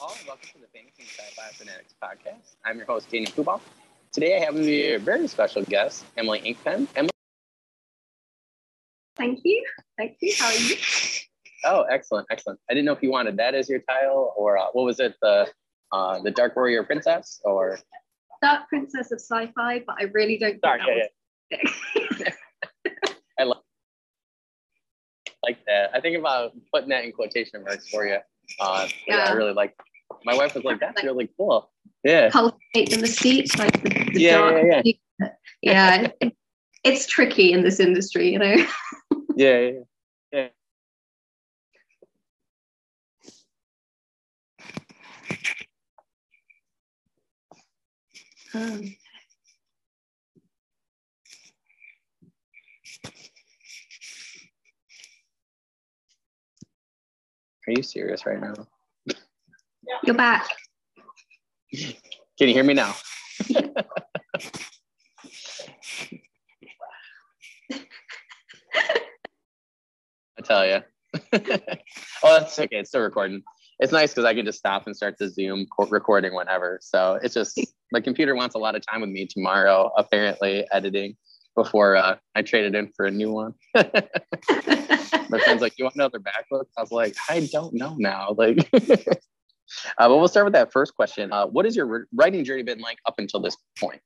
all, welcome to the Fantasy Sci-Fi Fanatics podcast. I'm your host, Daniel Kubal. Today I have a very special guest, Emily Inkpen. Emily. Thank you. Thank you. How are you? Oh, excellent, excellent. I didn't know if you wanted that as your title, or uh, what was it, the uh, the Dark Warrior Princess, or Dark Princess of Sci-Fi, but I really don't. Sorry, yeah, yeah. I like that. I think about putting that in quotation marks for you. Uh, yeah. yeah. I really like. My wife was like, "That's really cool." Yeah. Cultivate the mystique, like the, the yeah, dark. Yeah, yeah. yeah it, it's tricky in this industry, you know. yeah, yeah, yeah. Um. Are you serious right now? You're back. Can you hear me now? I tell you. oh, that's okay. It's still recording. It's nice because I can just stop and start the Zoom recording whenever. So it's just my computer wants a lot of time with me tomorrow, apparently editing before uh, I traded in for a new one. My friend's like, "You want another MacBook?" I was like, "I don't know now." Like, uh, but we'll start with that first question. Uh, what has your writing journey been like up until this point?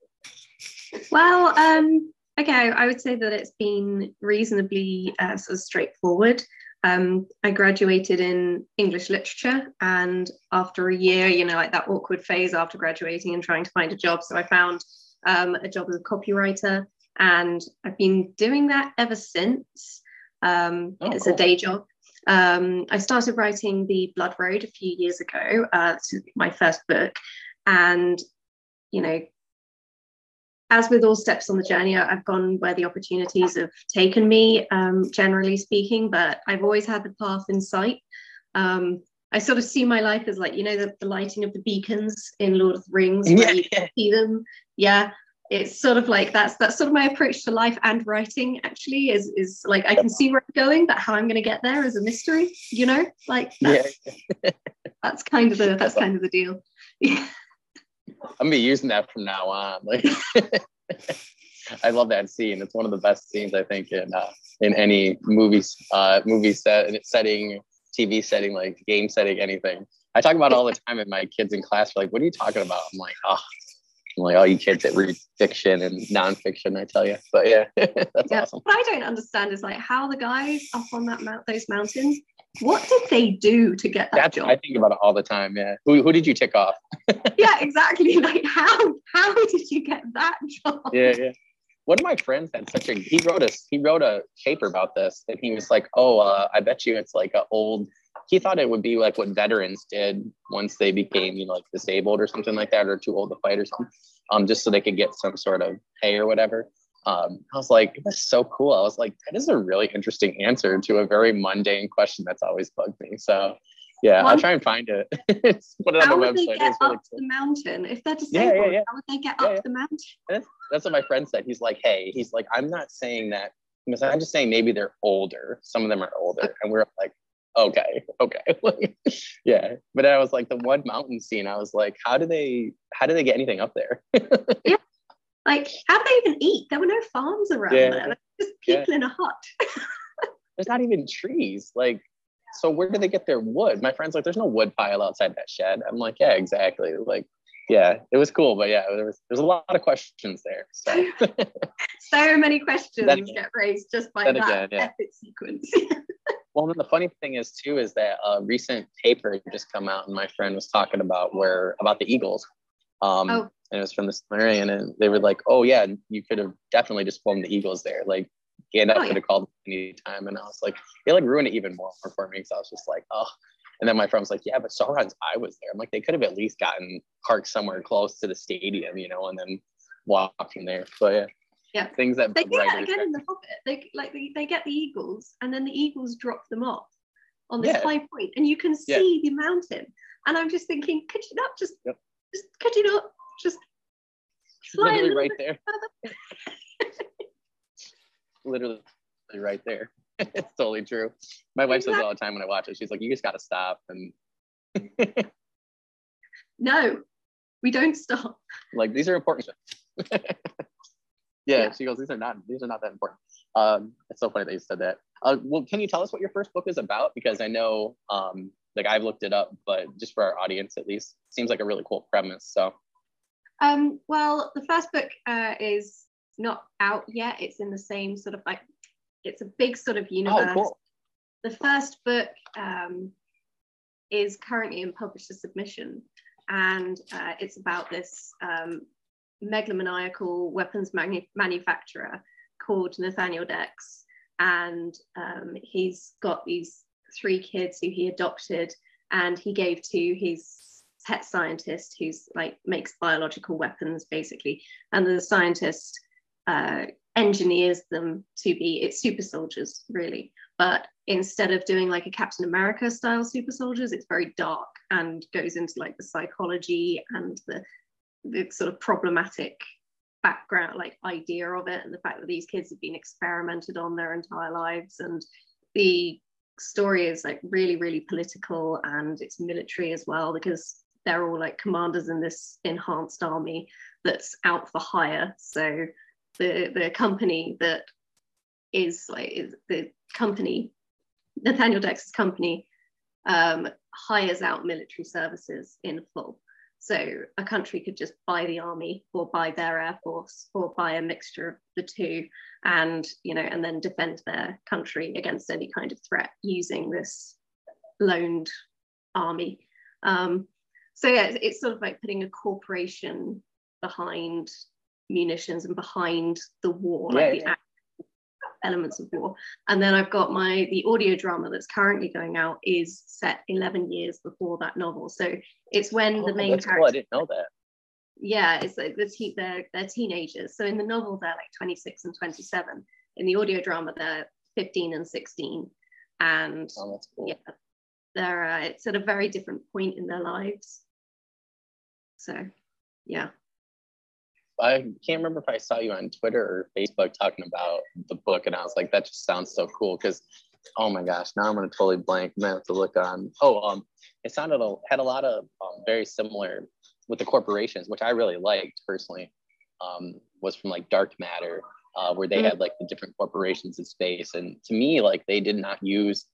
Well, um, okay, I would say that it's been reasonably uh, sort of straightforward. Um, I graduated in English literature, and after a year, you know, like that awkward phase after graduating and trying to find a job, so I found um, a job as a copywriter, and I've been doing that ever since. Um, oh, it's cool. a day job. Um, I started writing The Blood Road a few years ago. Uh, my first book. And, you know, as with all steps on the journey, I've gone where the opportunities have taken me, um, generally speaking, but I've always had the path in sight. Um, I sort of see my life as like, you know, the, the lighting of the beacons in Lord of the Rings, where yeah. you see them. Yeah it's sort of like that's that's sort of my approach to life and writing actually is is like I can see where I'm going, but how I'm going to get there is a mystery, you know? Like that's, yeah. that's kind of the that's kind of the deal. I'm gonna be using that from now on. Like I love that scene. It's one of the best scenes I think in uh, in any movies uh movie set setting, TV setting, like game setting, anything. I talk about all the time, and my kids in class are like, "What are you talking about?" I'm like, "Oh, like all you kids that read fiction and nonfiction, I tell you. But yeah, that's yeah. awesome. What I don't understand is like how the guys up on that mount, those mountains, what did they do to get that that's, job? I think about it all the time. Yeah, who, who did you tick off? yeah, exactly. Like how how did you get that job? Yeah, yeah. One of my friends had such a he wrote a he wrote a paper about this and he was like, oh, uh, I bet you it's like an old he thought it would be like what veterans did once they became, you know, like disabled or something like that, or too old to fight or something, um, just so they could get some sort of pay or whatever. Um, I was like, that's so cool. I was like, that is a really interesting answer to a very mundane question that's always bugged me. So yeah, I'll try and find it. Put it on the website. They get up the mountain? If they're disabled, yeah, yeah, yeah. how would they get up the mountain? That's, that's what my friend said. He's like, hey, he's like, I'm not saying that I'm just saying maybe they're older. Some of them are older. And we're like, okay, okay. yeah. But I was like the one mountain scene, I was like, how do they how do they get anything up there? yeah. Like, how do they even eat? There were no farms around yeah. there. Like, just people yeah. in a hut. There's not even trees. Like, so where do they get their wood? My friend's like, there's no wood pile outside that shed. I'm like, yeah, exactly. Like, yeah, it was cool, but yeah, there was there's a lot of questions there. So, so many questions that, get raised just by that, that again, yeah. epic sequence. Well, the funny thing is too is that a recent paper just come out, and my friend was talking about where about the Eagles. Um, oh. And it was from the Smithsonian, and they were like, "Oh yeah, you could have definitely just filmed the Eagles there. Like, Gandalf oh, yeah. could have called any time." And I was like, it like ruined it even more for me because I was just like, "Oh." And then my friend was like, "Yeah, but Sauron's eye was there." I'm like, they could have at least gotten parked somewhere close to the stadium, you know, and then walking there. But yeah yeah things that they do that again in the hobbit they like they, they get the eagles and then the eagles drop them off on this yeah. high point and you can see yeah. the mountain and i'm just thinking could you not just, yep. just could you not just fly literally right there literally right there it's totally true my wife exactly. says all the time when i watch it she's like you just got to stop and no, we don't stop. Like these are important. yeah, yeah, she goes, these are not these are not that important. Um, it's so funny that you said that. Uh, well, can you tell us what your first book is about? Because I know, um, like I've looked it up, but just for our audience at least, seems like a really cool premise. So, um, well, the first book uh, is not out yet. It's in the same sort of like, it's a big sort of oh, universe. Oh, cool. The first book um, is currently in publisher submission, and uh, it's about this um, megalomaniacal weapons manu- manufacturer called Nathaniel Dex, and um, he's got these three kids who he adopted, and he gave to his pet scientist who's like makes biological weapons basically, and the scientist uh, engineers them to be it's super soldiers really, but instead of doing like a Captain America style super soldiers, it's very dark and goes into like the psychology and the the sort of problematic background like idea of it and the fact that these kids have been experimented on their entire lives. And the story is like really really political and it's military as well because they're all like commanders in this enhanced army that's out for hire. So the the company that is like is the company nathaniel dex's company um, hires out military services in full so a country could just buy the army or buy their air force or buy a mixture of the two and, you know, and then defend their country against any kind of threat using this loaned army. Um, so yeah, it's, it's sort of like putting a corporation behind munitions and behind the war, yeah, like the elements of war. And then I've got my the audio drama that's currently going out is set 11 years before that novel. So it's when oh, the main character. Cool. I didn't know that. Yeah, it's like the te- they're they're teenagers. So in the novel they're like 26 and 27. In the audio drama they're 15 and 16. And oh, cool. yeah, they're uh, it's at a very different point in their lives. So yeah. I can't remember if I saw you on Twitter or Facebook talking about the book, and I was like, that just sounds so cool because, oh my gosh, now I'm gonna totally blank. I'm gonna have to look on. Oh, um, it sounded a, had a lot of um, very similar with the corporations, which I really liked personally. Um, was from like Dark Matter, uh, where they mm-hmm. had like the different corporations in space, and to me, like they did not use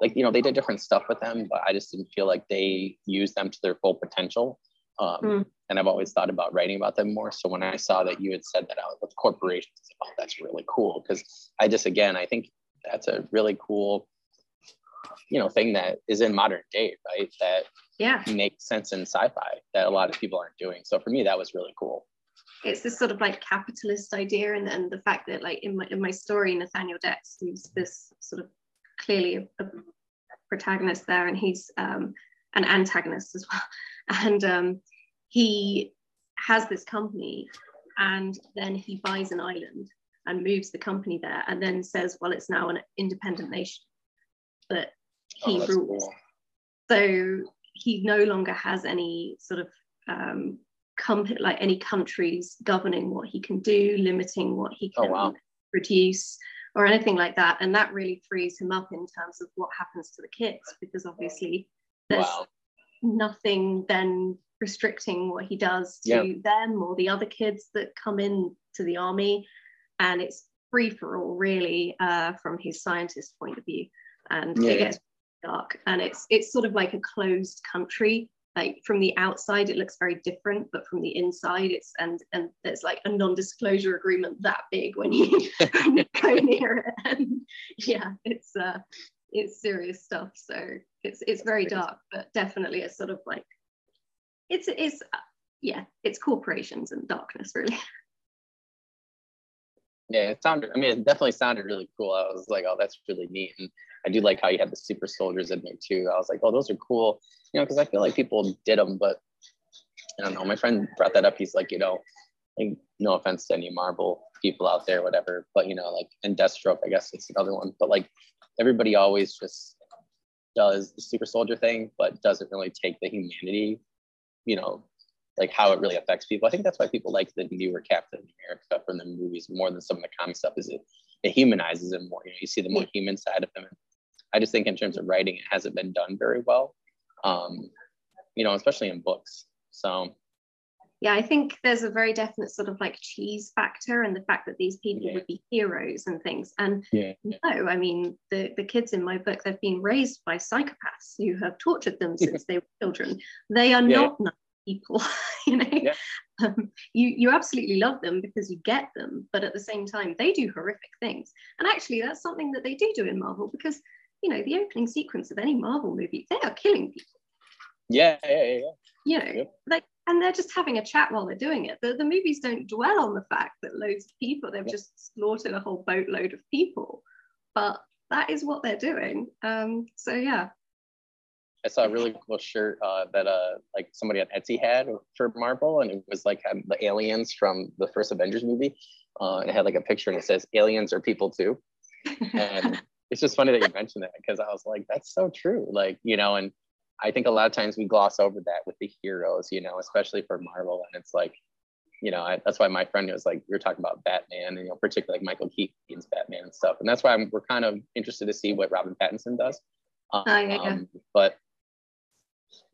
like you know they did different stuff with them but i just didn't feel like they used them to their full potential um, mm. And I've always thought about writing about them more. So when I saw that you had said that out with corporations, oh, that's really cool. Because I just, again, I think that's a really cool, you know, thing that is in modern day, right? That yeah makes sense in sci-fi that a lot of people aren't doing. So for me, that was really cool. It's this sort of like capitalist idea, and, and the fact that like in my in my story, Nathaniel Dex, who's this sort of clearly a, a protagonist there, and he's um, an antagonist as well. And um, he has this company and then he buys an island and moves the company there and then says, well, it's now an independent nation that he oh, rules. Cool. So he no longer has any sort of um, company, like any countries governing what he can do, limiting what he oh, can oh, wow. produce or anything like that. And that really frees him up in terms of what happens to the kids, because obviously there's wow nothing then restricting what he does to yeah. them or the other kids that come in to the army. And it's free for all really uh, from his scientist point of view. And yeah. it gets dark. And it's it's sort of like a closed country. Like from the outside it looks very different but from the inside it's and and there's like a non-disclosure agreement that big when you go near it. And yeah it's uh it's serious stuff. So it's it's very dark, but definitely a sort of like it's it's yeah, it's corporations and darkness really. Yeah, it sounded. I mean, it definitely sounded really cool. I was like, oh, that's really neat, and I do like how you had the super soldiers in there too. I was like, oh, those are cool. You know, because I feel like people did them, but I don't know. My friend brought that up. He's like, you know, like no offense to any Marvel people out there, whatever, but you know, like and Deathstroke, I guess it's another one. But like everybody always just does the super soldier thing, but doesn't really take the humanity, you know, like how it really affects people. I think that's why people like the newer Captain America from the movies more than some of the comic stuff. Is it it humanizes him more? You know, you see the more human side of him. I just think in terms of writing, it hasn't been done very well. Um, you know, especially in books. So yeah, I think there's a very definite sort of like cheese factor and the fact that these people yeah. would be heroes and things. And yeah. no, I mean the, the kids in my book, they've been raised by psychopaths who have tortured them since they were children. They are Yeah. not nice people, you know. Yeah. Um, you you absolutely love them because you get them, but at the same time, they do horrific things. And actually, that's something that they do do in Marvel because you know the opening sequence of any Marvel movie, they are killing people yeah, yeah, yeah, yeah. you know Yep. like and they're just having a chat while they're doing it the, the movies don't dwell on the fact that loads of people they've Yep. just slaughtered a whole boatload of people but that is what they're doing um so yeah I saw a really cool shirt uh, that uh like somebody on Etsy had for Marvel, and it was like had the aliens from the first Avengers movie. Uh, and it had like a picture, and it says "Aliens are people too." And it's just funny that you mentioned that because I was like, that's so true. Like you know, and I think a lot of times we gloss over that with the heroes, you know, especially for Marvel, and it's like. You know, I, that's why my friend was like, we were talking about Batman, and you know, particularly like Michael Keaton's Batman and stuff, and that's why I'm, we're kind of interested to see what Robin Pattinson does. Um, Oh, yeah, yeah. but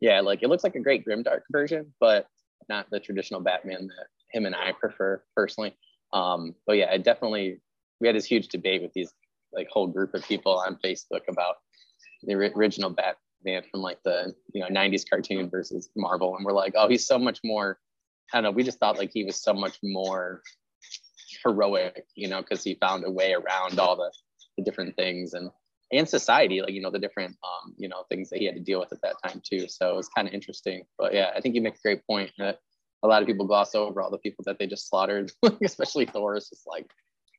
yeah, like it looks like a great grimdark version, but not the traditional Batman that him and I prefer personally. Um, but yeah, I definitely we had this huge debate with these like whole group of people on Facebook about the ori- from like the you know 90s cartoon versus Marvel, and we're like, oh, he's so much more. I don't know. We just thought like he was so much more heroic, you know, because he found a way around all the, the different things and and society, like you know the different um, you know things that he had to deal with at that time too. So it was kind of interesting. But yeah, I think you make a great point that a lot of people gloss over all the people that they just slaughtered, especially Thor. Is just like,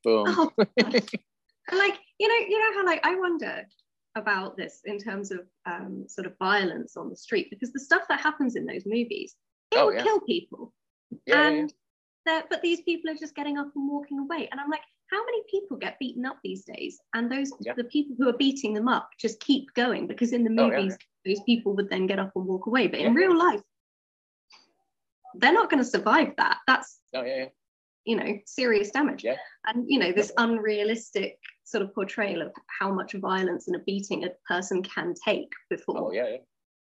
boom. Oh, like you know you know how like i wonder about this in terms of um, sort of violence on the street because the stuff that happens in those movies it Oh, will yeah. kill people. Yeah, yeah, yeah. and but these people are just getting up and walking away. And i'm like how many people get beaten up these days? And those the people who are beating them up just keep going because in the Oh, movies those people would then get up and walk away. But in real life they're not going to survive that. That's Oh yeah, yeah. you know serious damage. Yeah. and you know this unrealistic sort of portrayal of how much violence and a beating a person can take before Oh yeah, yeah.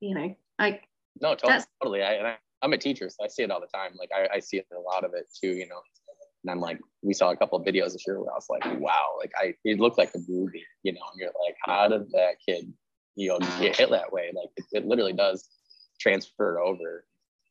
you know like No, totally. Totally. I, and I, I'm a teacher, so I see it all the time. Like I, I see it a lot of it too, you know. And I'm like, we saw a couple of videos this year where I was like, wow, like I, it looked like a movie, you know. And you're like, how did that kid, you know, get hit that way? Like it, it literally does transfer over.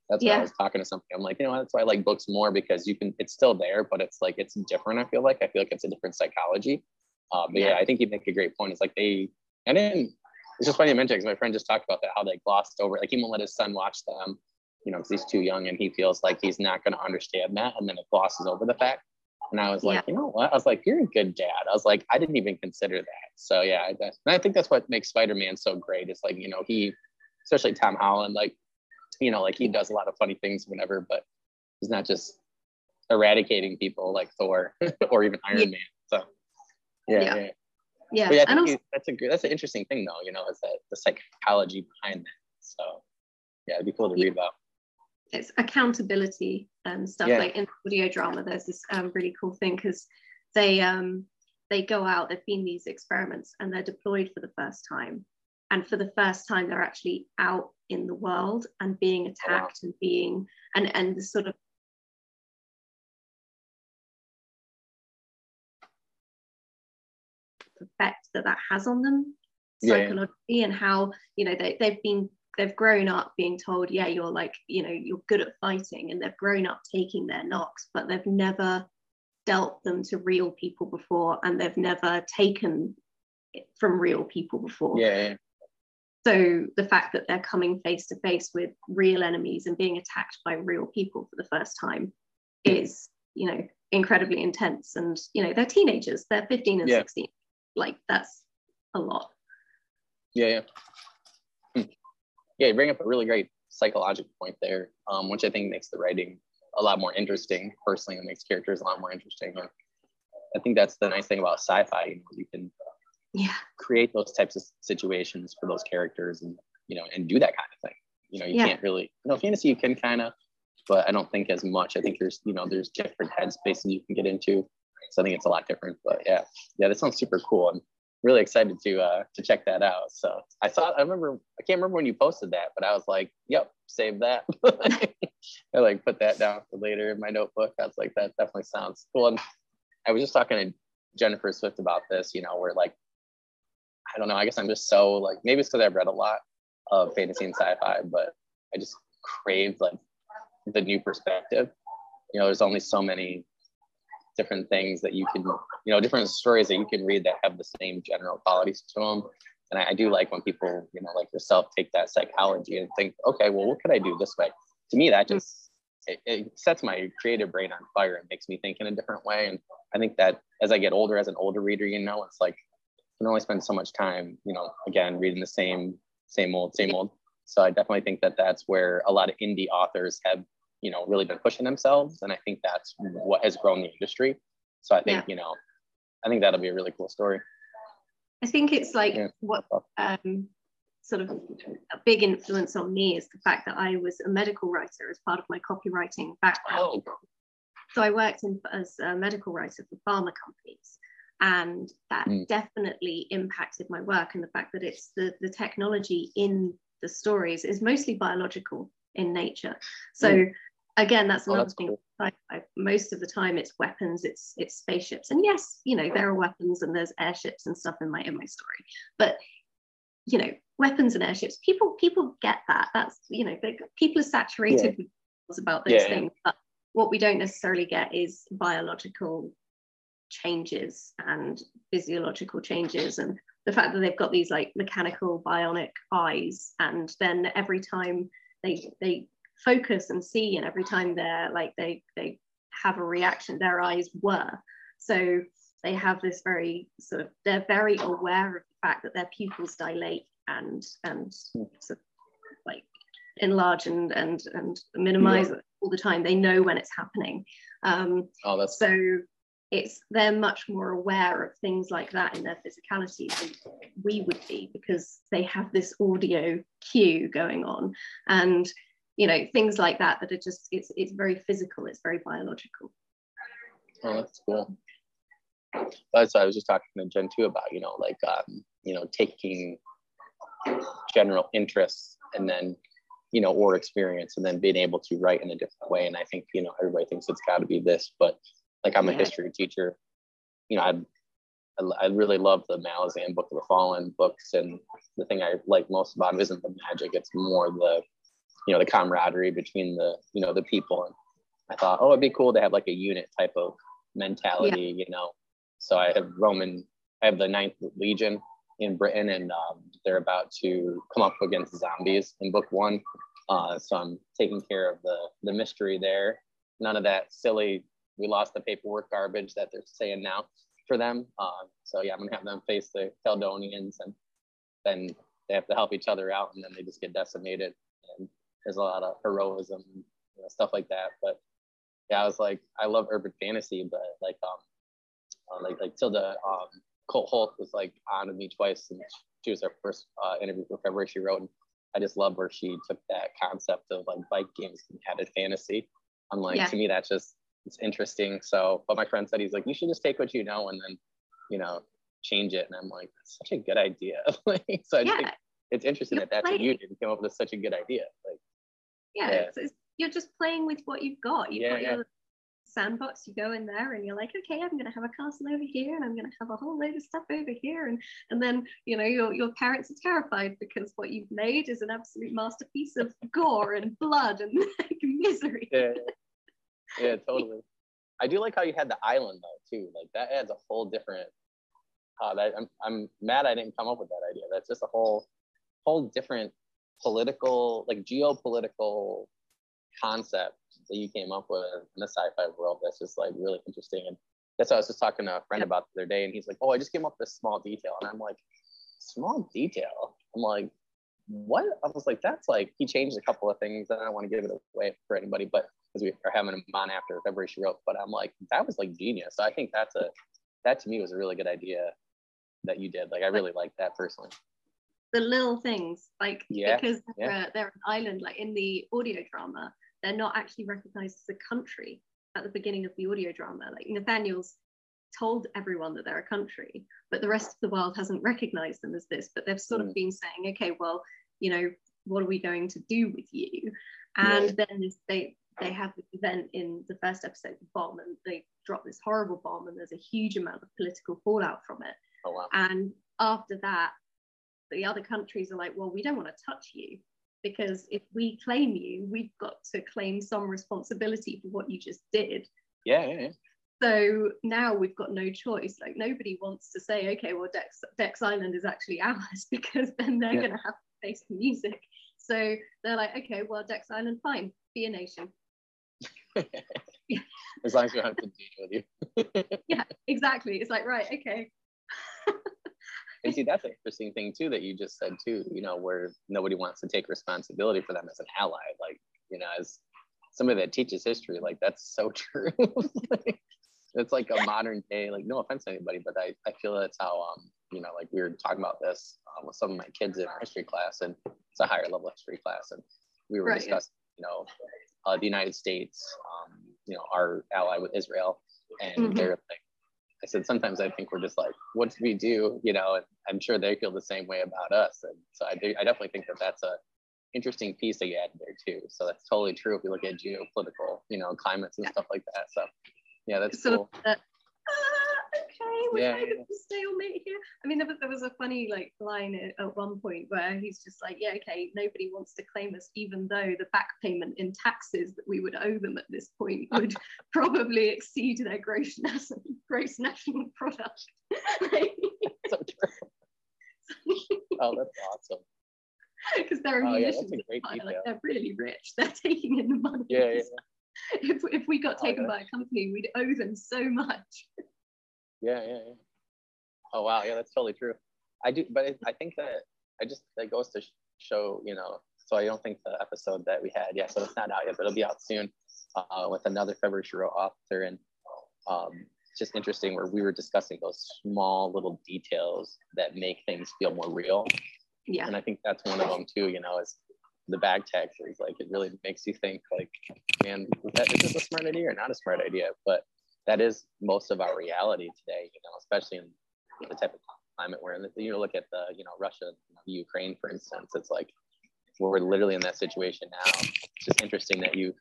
That's why I was talking to somebody. I'm like, you know, that's why I like books more because you can. It's still there, but it's like it's different. I feel like I feel like it's a different psychology. Uh, but yeah. Yeah. I think you make a great point. It's like they, and then it's just funny you mentioned because my friend just talked about that how they glossed over. Like he won't let his son watch them, you know, because he's too young and he feels like he's not going to understand that, and then it glosses over the fact. And I was like, Yeah. you know what? I was like, you're a good dad. I was like, I didn't even consider that. So yeah, I, and I think that's what makes Spider-Man so great. It's like you know he, especially Tom Holland, like you know, like he does a lot of funny things whenever, but he's not just eradicating people like Thor or even Iron Yeah. Man. Yeah, Yeah. yeah. yeah But yeah, I think also that's a good, that's an interesting thing though, you know, is that the psychology behind that. So yeah, it'd be cool to Yeah. read about. it's accountability and stuff Yeah. like in audio drama there's this um, really cool thing because they um they go out they've been these experiments and they're deployed for the first time and for the first time they're actually out in the world and being attacked and being and and the sort of effect that that has on them Yeah, yeah. psychologically and how you know they, they've been they've grown up being told yeah you're like you know you're good at fighting and they've grown up taking their knocks but they've never dealt them to real people before and they've never taken it from real people before Yeah, yeah. so the fact that they're coming face to face with real enemies and being attacked by real people for the first time is you know incredibly intense and you know they're teenagers they're 15 and Yeah. 16 like that's a lot Yeah, yeah. Hmm. Yeah, you bring up a really great psychological point there, um, which I think makes the writing a lot more interesting. Personally, it makes characters a lot more interesting. And I think that's the nice thing about sci-fi. You know, you can yeah create those types of situations for those characters, and you know, and do that kind of thing. You know, you Yeah. can't really. You know, fantasy you can kind of, but I don't think as much. I think there's, you know, there's different headspaces you can get into. So I think it's a lot different. But yeah, yeah, that sounds super cool. And really excited to uh, to check that out. So I saw, I remember, I can't remember when you posted that, but I was like, "Yep, save that." I like put that down for later in my notebook. I was like, "That definitely sounds cool." And I was just talking to Jennifer Swift about this. You know, where like, I don't know. I guess I'm just so like, maybe it's because I've read a lot of fantasy and sci-fi, but I just craved like the new perspective. You know, there's only so many different things that you can, you know, different stories that you can read that have the same general qualities to them. And I, I do like when people, you know, like yourself take that psychology and think, okay, well, what could I do this way? To me, that just it, it sets my creative brain on fire and makes me think in a different way. And I think that as I get older, as an older reader, you know, it's like I can only spend so much time, you know, again, reading the same, same old, same old. So I definitely think that that's where a lot of indie authors have you know really been pushing themselves and i think that's what has grown the industry so i think yeah. you know i think that'll be a really cool story i think it's like yeah. what um, sort of a big influence on me is the fact that i was a medical writer as part of my copywriting background oh. so i worked in, as a medical writer for pharma companies and that mm. definitely impacted my work and the fact that it's the, the technology in the stories is mostly biological in nature so mm again that's oh, another oh, that's thing cool. I, I, most of the time it's weapons it's it's spaceships and yes you know there are weapons and there's airships and stuff in my in my story but you know weapons and airships people people get that that's you know people are saturated yeah. with about those yeah, things yeah. but what we don't necessarily get is biological changes and physiological changes and the fact that they've got these like mechanical bionic eyes and then every time they they focus and see and every time they're like they they have a reaction their eyes were. So they have this very sort of they're very aware of the fact that their pupils dilate and and sort of like enlarge and and and minimize yeah. all the time. They know when it's happening. Um oh, that's so it's they're much more aware of things like that in their physicality than we would be because they have this audio cue going on. And you know things like that that are just it's it's very physical it's very biological. Oh that's cool. That's what i was just talking to jen too about you know like um you know taking general interests and then you know or experience and then being able to write in a different way. And i think you know everybody thinks it's got to be this but like i'm a yeah. history teacher. You know i I really love the Malazan Book of the Fallen books, and the thing I like most about it isn't the magic; it's more the you know the camaraderie between the you know the people. And i thought oh it'd be cool to have like a unit type of mentality yeah. you know. So i have roman i have the ninth legion in britain and um, they're about to come up against zombies in book one. Uh, so i'm taking care of the the mystery there. None of that silly we lost the paperwork garbage that they're saying now for them. Uh, so yeah i'm gonna have them face the caledonians and then they have to help each other out and then they just get decimated. And there's a lot of heroism, you know, stuff like that. But yeah, I was like, I love urban fantasy, but like, um, uh, like like Tilda um, Colt Holt was like on with me twice, and she was our first uh, interview for February. She wrote, and I just love where she took that concept of like bike games and added fantasy. I'm like, yeah. to me, that's just it's interesting. So, but my friend said he's like, you should just take what you know and then, you know, change it. And I'm like, that's such a good idea. like, so I yeah. think it's interesting You're that that's what you did. You came up with such a good idea. Like, yeah, yeah. It's, it's, you're just playing with what you've got. You've yeah, got your sandbox, you go in there and you're like, okay, I'm gonna have a castle over here and I'm gonna have a whole load of stuff over here. And and then you know your your parents are terrified because what you've made is an absolute masterpiece of gore and blood and like, misery. Yeah. yeah, totally. I do like how you had the island though too. Like that adds a whole different uh, that I'm, I'm mad I didn't come up with that idea. That's just a whole whole different political, like geopolitical concept that you came up with in the sci-fi world that's just like really interesting. And that's what I was just talking to a friend about the other day, and he's like, "Oh, I just came up with this small detail," and I'm like, "Small detail?" I'm like, "What?" I was like, "That's like he changed a couple of things, and I don't want to give it away for anybody, but because we are having him on after February she wrote, but I'm like, that was like genius. So I think that's a that to me was a really good idea that you did. Like I really like that personally the little things like yeah, because they're, yeah. they're an island like in the audio drama they're not actually recognized as a country at the beginning of the audio drama like nathaniel's told everyone that they're a country, but the rest of the world hasn't recognized them as this. But they've sort of mm. been saying, okay, well, you know, what are we going to do with you? And yeah. then they they have this event in the first episode, the bomb, and they drop this horrible bomb, and there's a huge amount of political fallout from it. Oh, wow. And after that, the other countries are like, well, we don't want to touch you because if we claim you, we've got to claim some responsibility for what you just did. Yeah, yeah, yeah. So now we've got no choice. Like nobody wants to say, okay, well, Dex, Dex Island is actually ours because then they're yeah. going to have to face the music. So they're like, okay, well, Dex Island, fine, be a nation. As long as you have to deal with you. yeah, exactly. It's like, right, okay. And see, that's an interesting thing too that you just said too. You know, where nobody wants to take responsibility for them as an ally. Like, you know, as somebody that teaches history, like that's so true. it's like a modern day. Like, no offense to anybody, but I, I feel that's how um you know like we were talking about this um, with some of my kids in our history class, and it's a higher level history class, and we were right, discussing yeah. you know uh, the United States, um, you know, our ally with Israel, and mm-hmm. they're like I said, sometimes I think we're just like, what do we do? You know, and I'm sure they feel the same way about us. And so I, do, I definitely think that that's a interesting piece that you add there too. So that's totally true if you look at geopolitical, you know, climates and stuff like that. So yeah, that's so cool. That, we're yeah, kind yeah. of a stalemate here. I mean, there was, there was a funny like line at, at, one point where he's just like, yeah, okay, nobody wants to claim us, even though the back payment in taxes that we would owe them at this point would probably exceed their gross national gross national product. so true. oh, that's awesome. Because they're oh, yeah, like, they're really rich. They're taking in the money. Yeah, yeah. If, if we got oh, taken oh, by a company, we'd owe them so much. Yeah, yeah, yeah. Oh wow, yeah, that's totally true. I do, but I think that I just that goes to show, you know. So I don't think the episode that we had, yeah, so it's not out yet, but it'll be out soon uh, with another February She Wrote author, and um, it's just interesting where we were discussing those small little details that make things feel more real. Yeah. And I think that's one of them too. You know, is the bag taxes. Like it really makes you think, like, man, is, that, is this a smart idea or not a smart idea? But that is most of our reality today, you know, especially in the type of climate we're in. You look at the, you know, Russia, know, Ukraine, for instance, it's like we're literally in that situation now. It's just interesting that you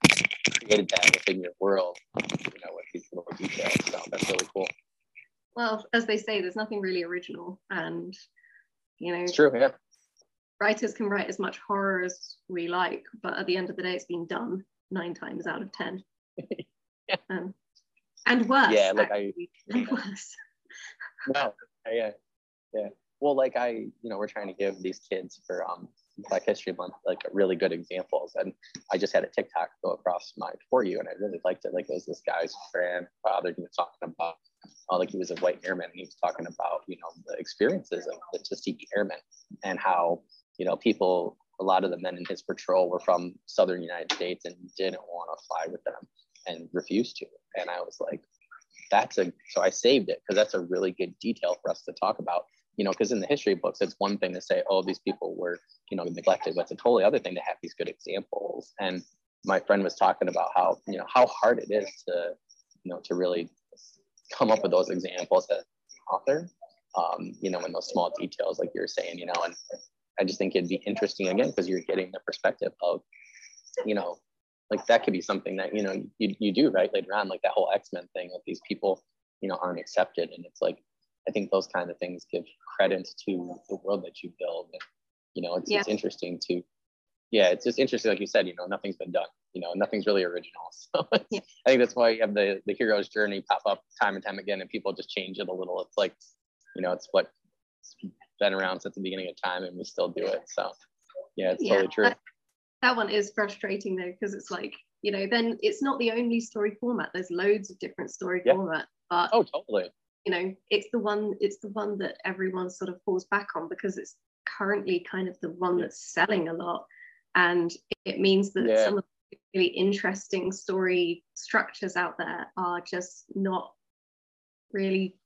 created that within your world, you know, with these little details. So that's really cool. Well, as they say, there's nothing really original. And, you know, it's true, yeah. Writers can write as much horror as we like, but at the end of the day, it's been done nine times out of 10. yeah. Um, and worse. Yeah, like actually. I and worse. no, yeah, yeah. Well, like I, you know, we're trying to give these kids for um Black History Month like really good examples, and I just had a TikTok go across my for you, and I really liked it. Like it was this guy's grandfather he was talking about, uh, like he was a white airman, and he was talking about you know the experiences of the Tuskegee Airmen and how you know people a lot of the men in his patrol were from southern United States and didn't want to fly with them and refused to. And I was like, that's a, so I saved it because that's a really good detail for us to talk about, you know, because in the history books, it's one thing to say, oh, these people were, you know, neglected, but it's a totally other thing to have these good examples. And my friend was talking about how, you know, how hard it is to, you know, to really come up with those examples as author, um, you know, in those small details, like you're saying, you know, and I just think it'd be interesting again, because you're getting the perspective of, you know, like that could be something that you know you, you do right later on like that whole x-men thing like these people you know aren't accepted. And it's like i think those kind of things give credence to the world that you build. And you know it's, yeah. it's interesting to yeah it's just interesting like you said you know nothing's been done you know nothing's really original. So yeah. i think that's why you have the the hero's journey pop up time and time again and people just change it a little. It's like you know it's what it's been around since the beginning of time and we still do it. So yeah it's yeah, totally true that one is frustrating though because it's like you know then it's not the only story format. There's loads of different story yeah. format but oh totally. you know it's the one it's the one that everyone sort of falls back on because it's currently kind of the one that's selling a lot. And it means that yeah. some of the really interesting story structures out there are just not really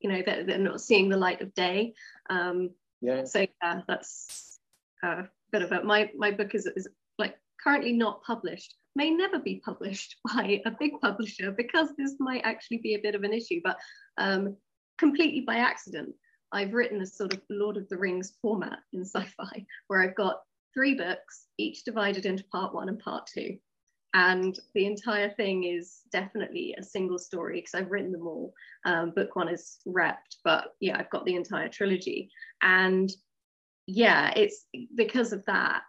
you know they're, they're not seeing the light of day. Um yeah. so yeah that's uh bit of it. My my book is, is like currently not published, may never be published by a big publisher because this might actually be a bit of an issue, but um, completely by accident, I've written a sort of Lord of the Rings format in sci-fi where I've got three books, each divided into part one and part two. And the entire thing is definitely a single story because I've written them all. Um, book one is wrapped, but yeah, I've got the entire trilogy. And yeah, it's because of that,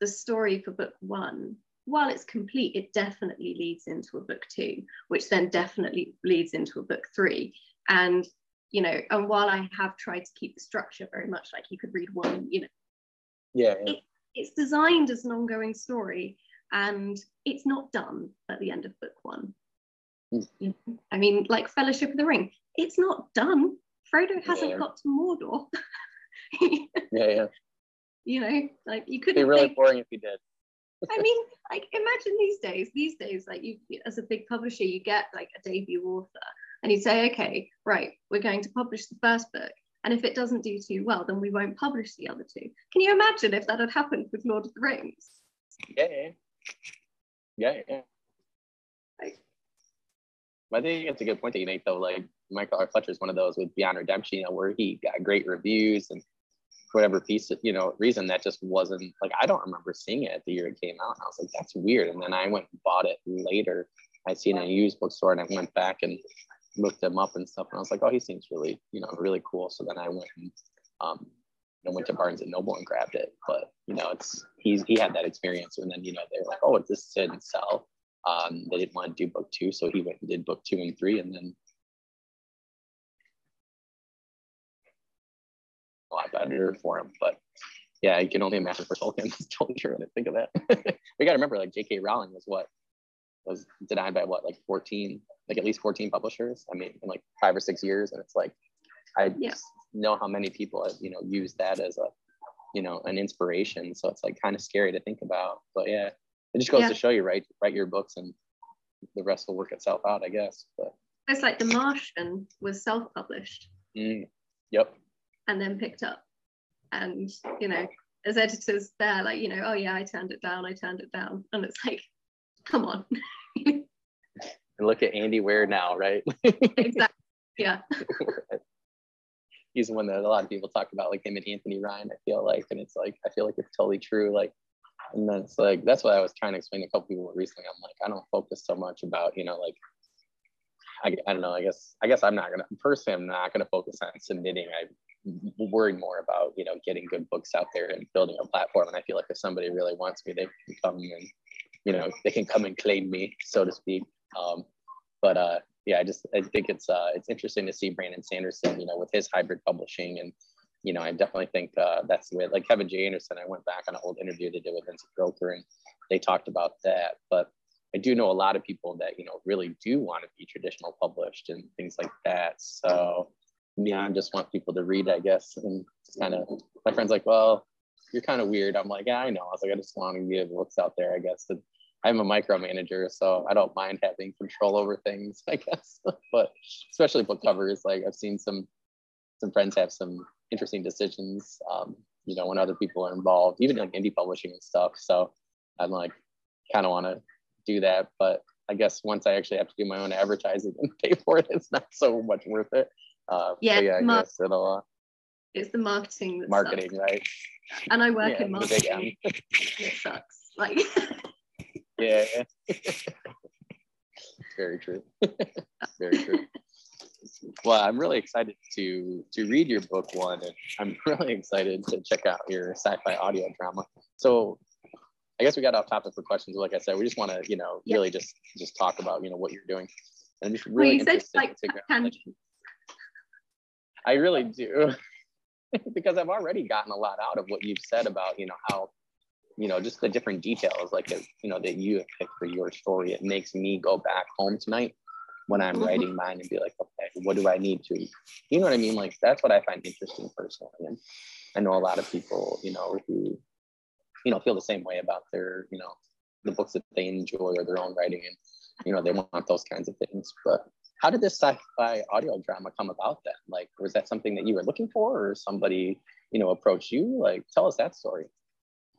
the story for book one, while it's complete, it definitely leads into a book two, which then definitely leads into a book three. And you know, and while I have tried to keep the structure very much like you could read one, you know, yeah, yeah. It, it's designed as an ongoing story and it's not done at the end of book one. Mm. I mean, like Fellowship of the Ring, it's not done. Frodo hasn't yeah. got to Mordor. yeah, yeah. You know, like you could be really boring if you did. I mean, like imagine these days, these days, like you as a big publisher, you get like a debut author and you say, okay, right, we're going to publish the first book. And if it doesn't do too well, then we won't publish the other two. Can you imagine if that had happened with Lord of the Rings? Yeah. Yeah, yeah. Like, I think it's a good point that you make though. Like Michael R. Fletcher is one of those with Beyond Redemption, you know, where he got great reviews and whatever piece you know, reason that just wasn't like I don't remember seeing it the year it came out. And I was like, that's weird. And then I went and bought it later. I seen a used bookstore and I went back and looked him up and stuff. And I was like, oh, he seems really, you know, really cool. So then I went and um, know, went to Barnes and Noble and grabbed it. But you know, it's he's he had that experience, and then you know they're like, oh, this didn't sell. Um, they didn't want to do book two, so he went and did book two and three, and then better for him. But yeah, you can only imagine for Tolkien. True. I think of that. we got to remember, like J.K. Rowling was what was denied by what, like 14, like at least 14 publishers. I mean, in like five or six years, and it's like I yeah. know how many people have you know used that as a you know an inspiration. So it's like kind of scary to think about. But yeah, it just goes yeah. to show you, right? Write your books, and the rest will work itself out, I guess. But it's like The Martian was self-published. Mm, yep. And then picked up, and you know, as editors, they're like, you know, oh yeah, I turned it down, I turned it down, and it's like, come on. and look at Andy Weir now, right? exactly. Yeah. he's the one that a lot of people talk about, like him and Anthony Ryan. I feel like, and it's like I feel like it's totally true. Like, and that's like that's what I was trying to explain to a couple people recently. I'm like, I don't focus so much about you know like. I, I don't know. I guess I guess I'm not gonna personally. I'm not gonna focus on submitting. I worry more about you know getting good books out there and building a platform. And I feel like if somebody really wants me, they can come and you know they can come and claim me, so to speak. Um, but uh, yeah, I just I think it's uh, it's interesting to see Brandon Sanderson, you know, with his hybrid publishing, and you know, I definitely think uh, that's the way. Like Kevin J. Anderson, I went back on an old interview they did with Vincent Broker, and they talked about that. But I do know a lot of people that you know really do want to be traditional published and things like that. So yeah, I just want people to read, I guess, and it's kind of my friends like, well, you're kind of weird. I'm like, yeah, I know. I was like, I just want to give books out there, I guess. And I'm a micromanager, so I don't mind having control over things, I guess. but especially book covers, like I've seen some some friends have some interesting decisions, um, you know, when other people are involved, even like indie publishing and stuff. So I'm like, kind of want to do that, but I guess once I actually have to do my own advertising and pay for it, it's not so much worth it. Uh, yeah, yeah, I mar- guess it'll. Uh, it's the marketing. marketing, sucks. right? And I work yeah, in marketing. it sucks. Like. yeah. Very true. Very true. Well, I'm really excited to to read your book one, and I'm really excited to check out your sci-fi audio drama. So, I guess we got off topic for questions. Like I said, we just want to, you know, yep. really just just talk about, you know, what you're doing. And I'm just really well, interested like, to like, I really do, because I've already gotten a lot out of what you've said about, you know, how you know, just the different details like that, you know, that you have picked for your story. It makes me go back home tonight when I'm mm-hmm. writing mine and be like, okay, what do I need to, you know what I mean? Like that's what I find interesting personally. And I know a lot of people, you know, who, you know, feel the same way about their, you know, the books that they enjoy or their own writing and, you know, they want those kinds of things. But how did this sci-fi audio drama come about then? Like, was that something that you were looking for or somebody, you know, approached you? Like, tell us that story.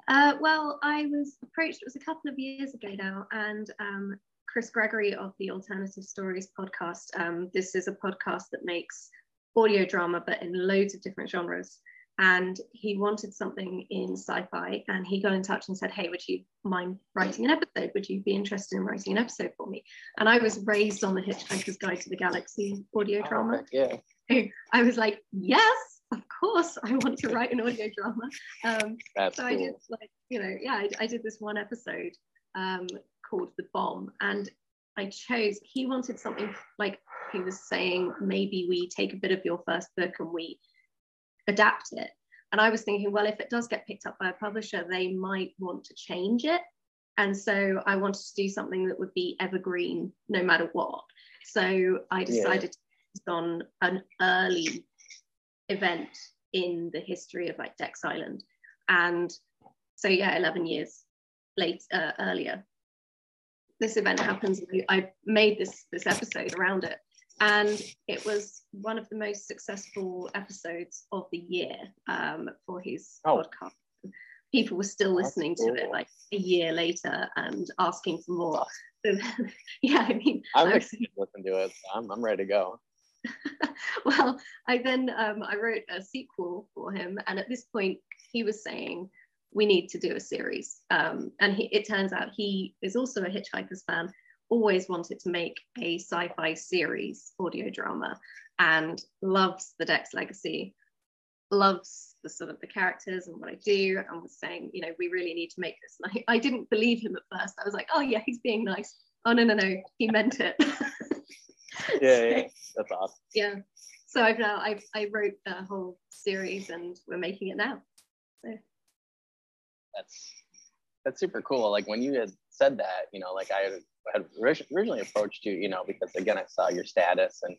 Uh, well, I was approached, it was a couple of years ago now, and um, Chris Gregory of the Alternative Stories podcast. Um, this is a podcast that makes audio drama, but in loads of different genres. And he wanted something in sci fi, and he got in touch and said, Hey, would you mind writing an episode? Would you be interested in writing an episode for me? And I was raised on the Hitchhiker's Guide to the Galaxy audio oh, drama. yeah. I was like, Yes, of course I want to write an audio drama. Um, so cool. I did like, you know, yeah, I, I did this one episode um, called The Bomb. And I chose, he wanted something like he was saying, maybe we take a bit of your first book and we adapt it. And I was thinking, well, if it does get picked up by a publisher, they might want to change it. And so I wanted to do something that would be evergreen no matter what. So I decided yeah. on an early event in the history of like Dex Island. And so yeah, 11 years late uh, earlier, this event happens. I made this this episode around it, and it was one of the most successful episodes of the year um, for his oh. podcast. People were still listening to it like a year later and asking for more. So, yeah, I mean, I'm listen to it. I'm, I'm ready to go. well, I then um, I wrote a sequel for him, and at this point, he was saying we need to do a series. Um, and he, it turns out he is also a Hitchhikers fan. Always wanted to make a sci-fi series audio drama, and loves the Dex Legacy, loves the sort of the characters and what I do, and was saying, you know, we really need to make this. And I, I didn't believe him at first. I was like, oh yeah, he's being nice. Oh no no no, he meant it. yeah, yeah, that's awesome. Yeah. So I've now I've, I wrote a whole series and we're making it now. So that's that's super cool. Like when you had said that, you know, like I had, originally approached you, you know, because again I saw your status and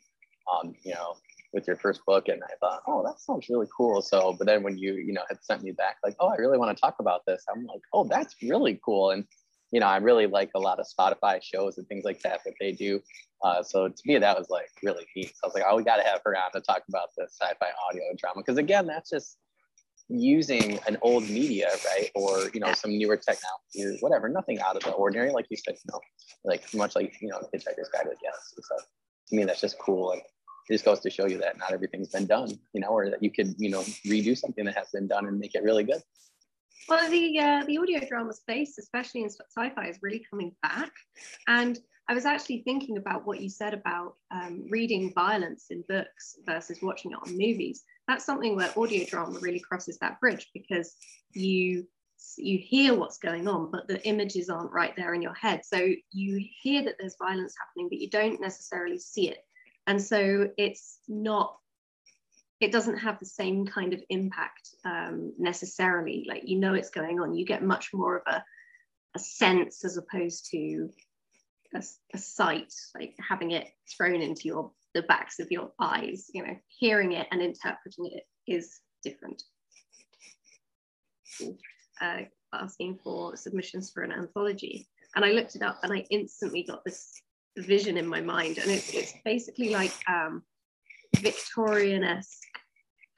um, you know, with your first book and I thought, oh, that sounds really cool. So, but then when you, you know, had sent me back like, oh, I really want to talk about this, I'm like, oh, that's really cool. And you know, I really like a lot of Spotify shows and things like that that they do. Uh, so to me, that was like really neat. So I was like, oh, we got to have her on to talk about the sci-fi audio drama because again, that's just using an old media, right, or you know, some newer technology or whatever. Nothing out of the ordinary, like you said, you know, like much like you know, Hitchhiker's Guide to the Galaxy. So to me, that's just cool. And it just goes to show you that not everything's been done, you know, or that you could, you know, redo something that has been done and make it really good. Well, the uh, the audio drama space, especially in sci-fi, is really coming back. And I was actually thinking about what you said about um, reading violence in books versus watching it on movies. That's something where audio drama really crosses that bridge because you you hear what's going on, but the images aren't right there in your head. So you hear that there's violence happening, but you don't necessarily see it. And so it's not it doesn't have the same kind of impact um, necessarily. Like you know it's going on. You get much more of a, a sense as opposed to a, a sight, like having it thrown into your the backs of your eyes. You know, hearing it and interpreting it is different. Uh, asking for submissions for an anthology, and I looked it up, and I instantly got this vision in my mind, and it's it's basically like um, Victorian-esque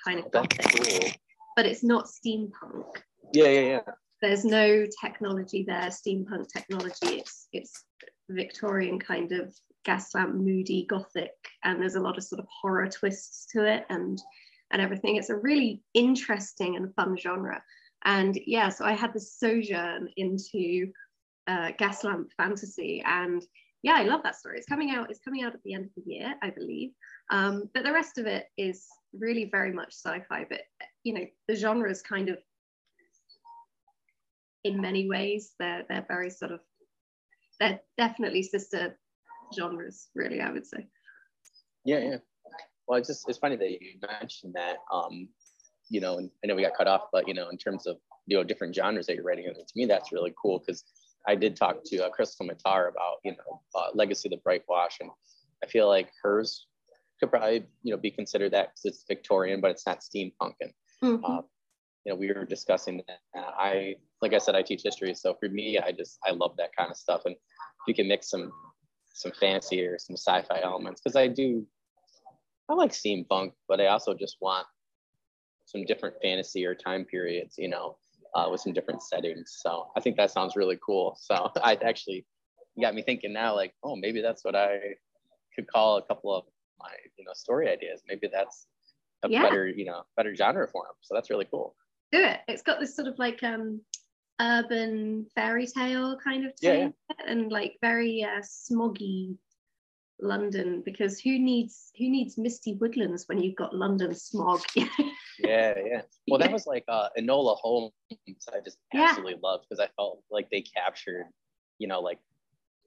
kind of gothic, but it's not steampunk. Yeah, yeah, yeah. There's no technology there, steampunk technology. It's it's Victorian kind of gaslamp, moody gothic, and there's a lot of sort of horror twists to it and and everything. It's a really interesting and fun genre. And yeah, so I had this sojourn into uh, gaslamp fantasy, and yeah, I love that story. It's coming out. It's coming out at the end of the year, I believe. Um, but the rest of it is really very much sci-fi. But you know, the genre is kind of, in many ways, they're they're very sort of, they're definitely sister genres. Really, I would say. Yeah, yeah. Well, it's just it's funny that you mentioned that. Um, you know, and I know we got cut off, but you know, in terms of you know different genres that you're writing, to me that's really cool because I did talk to uh, Krystle Matar about you know uh, Legacy of the Brightwash, and I feel like hers could probably you know be considered that because it's Victorian, but it's not steampunk. And mm-hmm. uh, you know we were discussing that. I like I said, I teach history, so for me, I just I love that kind of stuff. And if you can mix some some fancy or some sci-fi elements, because I do I like steampunk, but I also just want some different fantasy or time periods, you know, uh, with some different settings. So I think that sounds really cool. So I actually got me thinking now, like, oh, maybe that's what I could call a couple of my, you know, story ideas. Maybe that's a yeah. better, you know, better genre for them. So that's really cool. Do it. It's got this sort of like um urban fairy tale kind of tale yeah, yeah. and like very uh, smoggy London because who needs who needs misty woodlands when you've got London smog? yeah, yeah. Well, that was like uh, Enola Holmes. I just absolutely yeah. loved because I felt like they captured, you know, like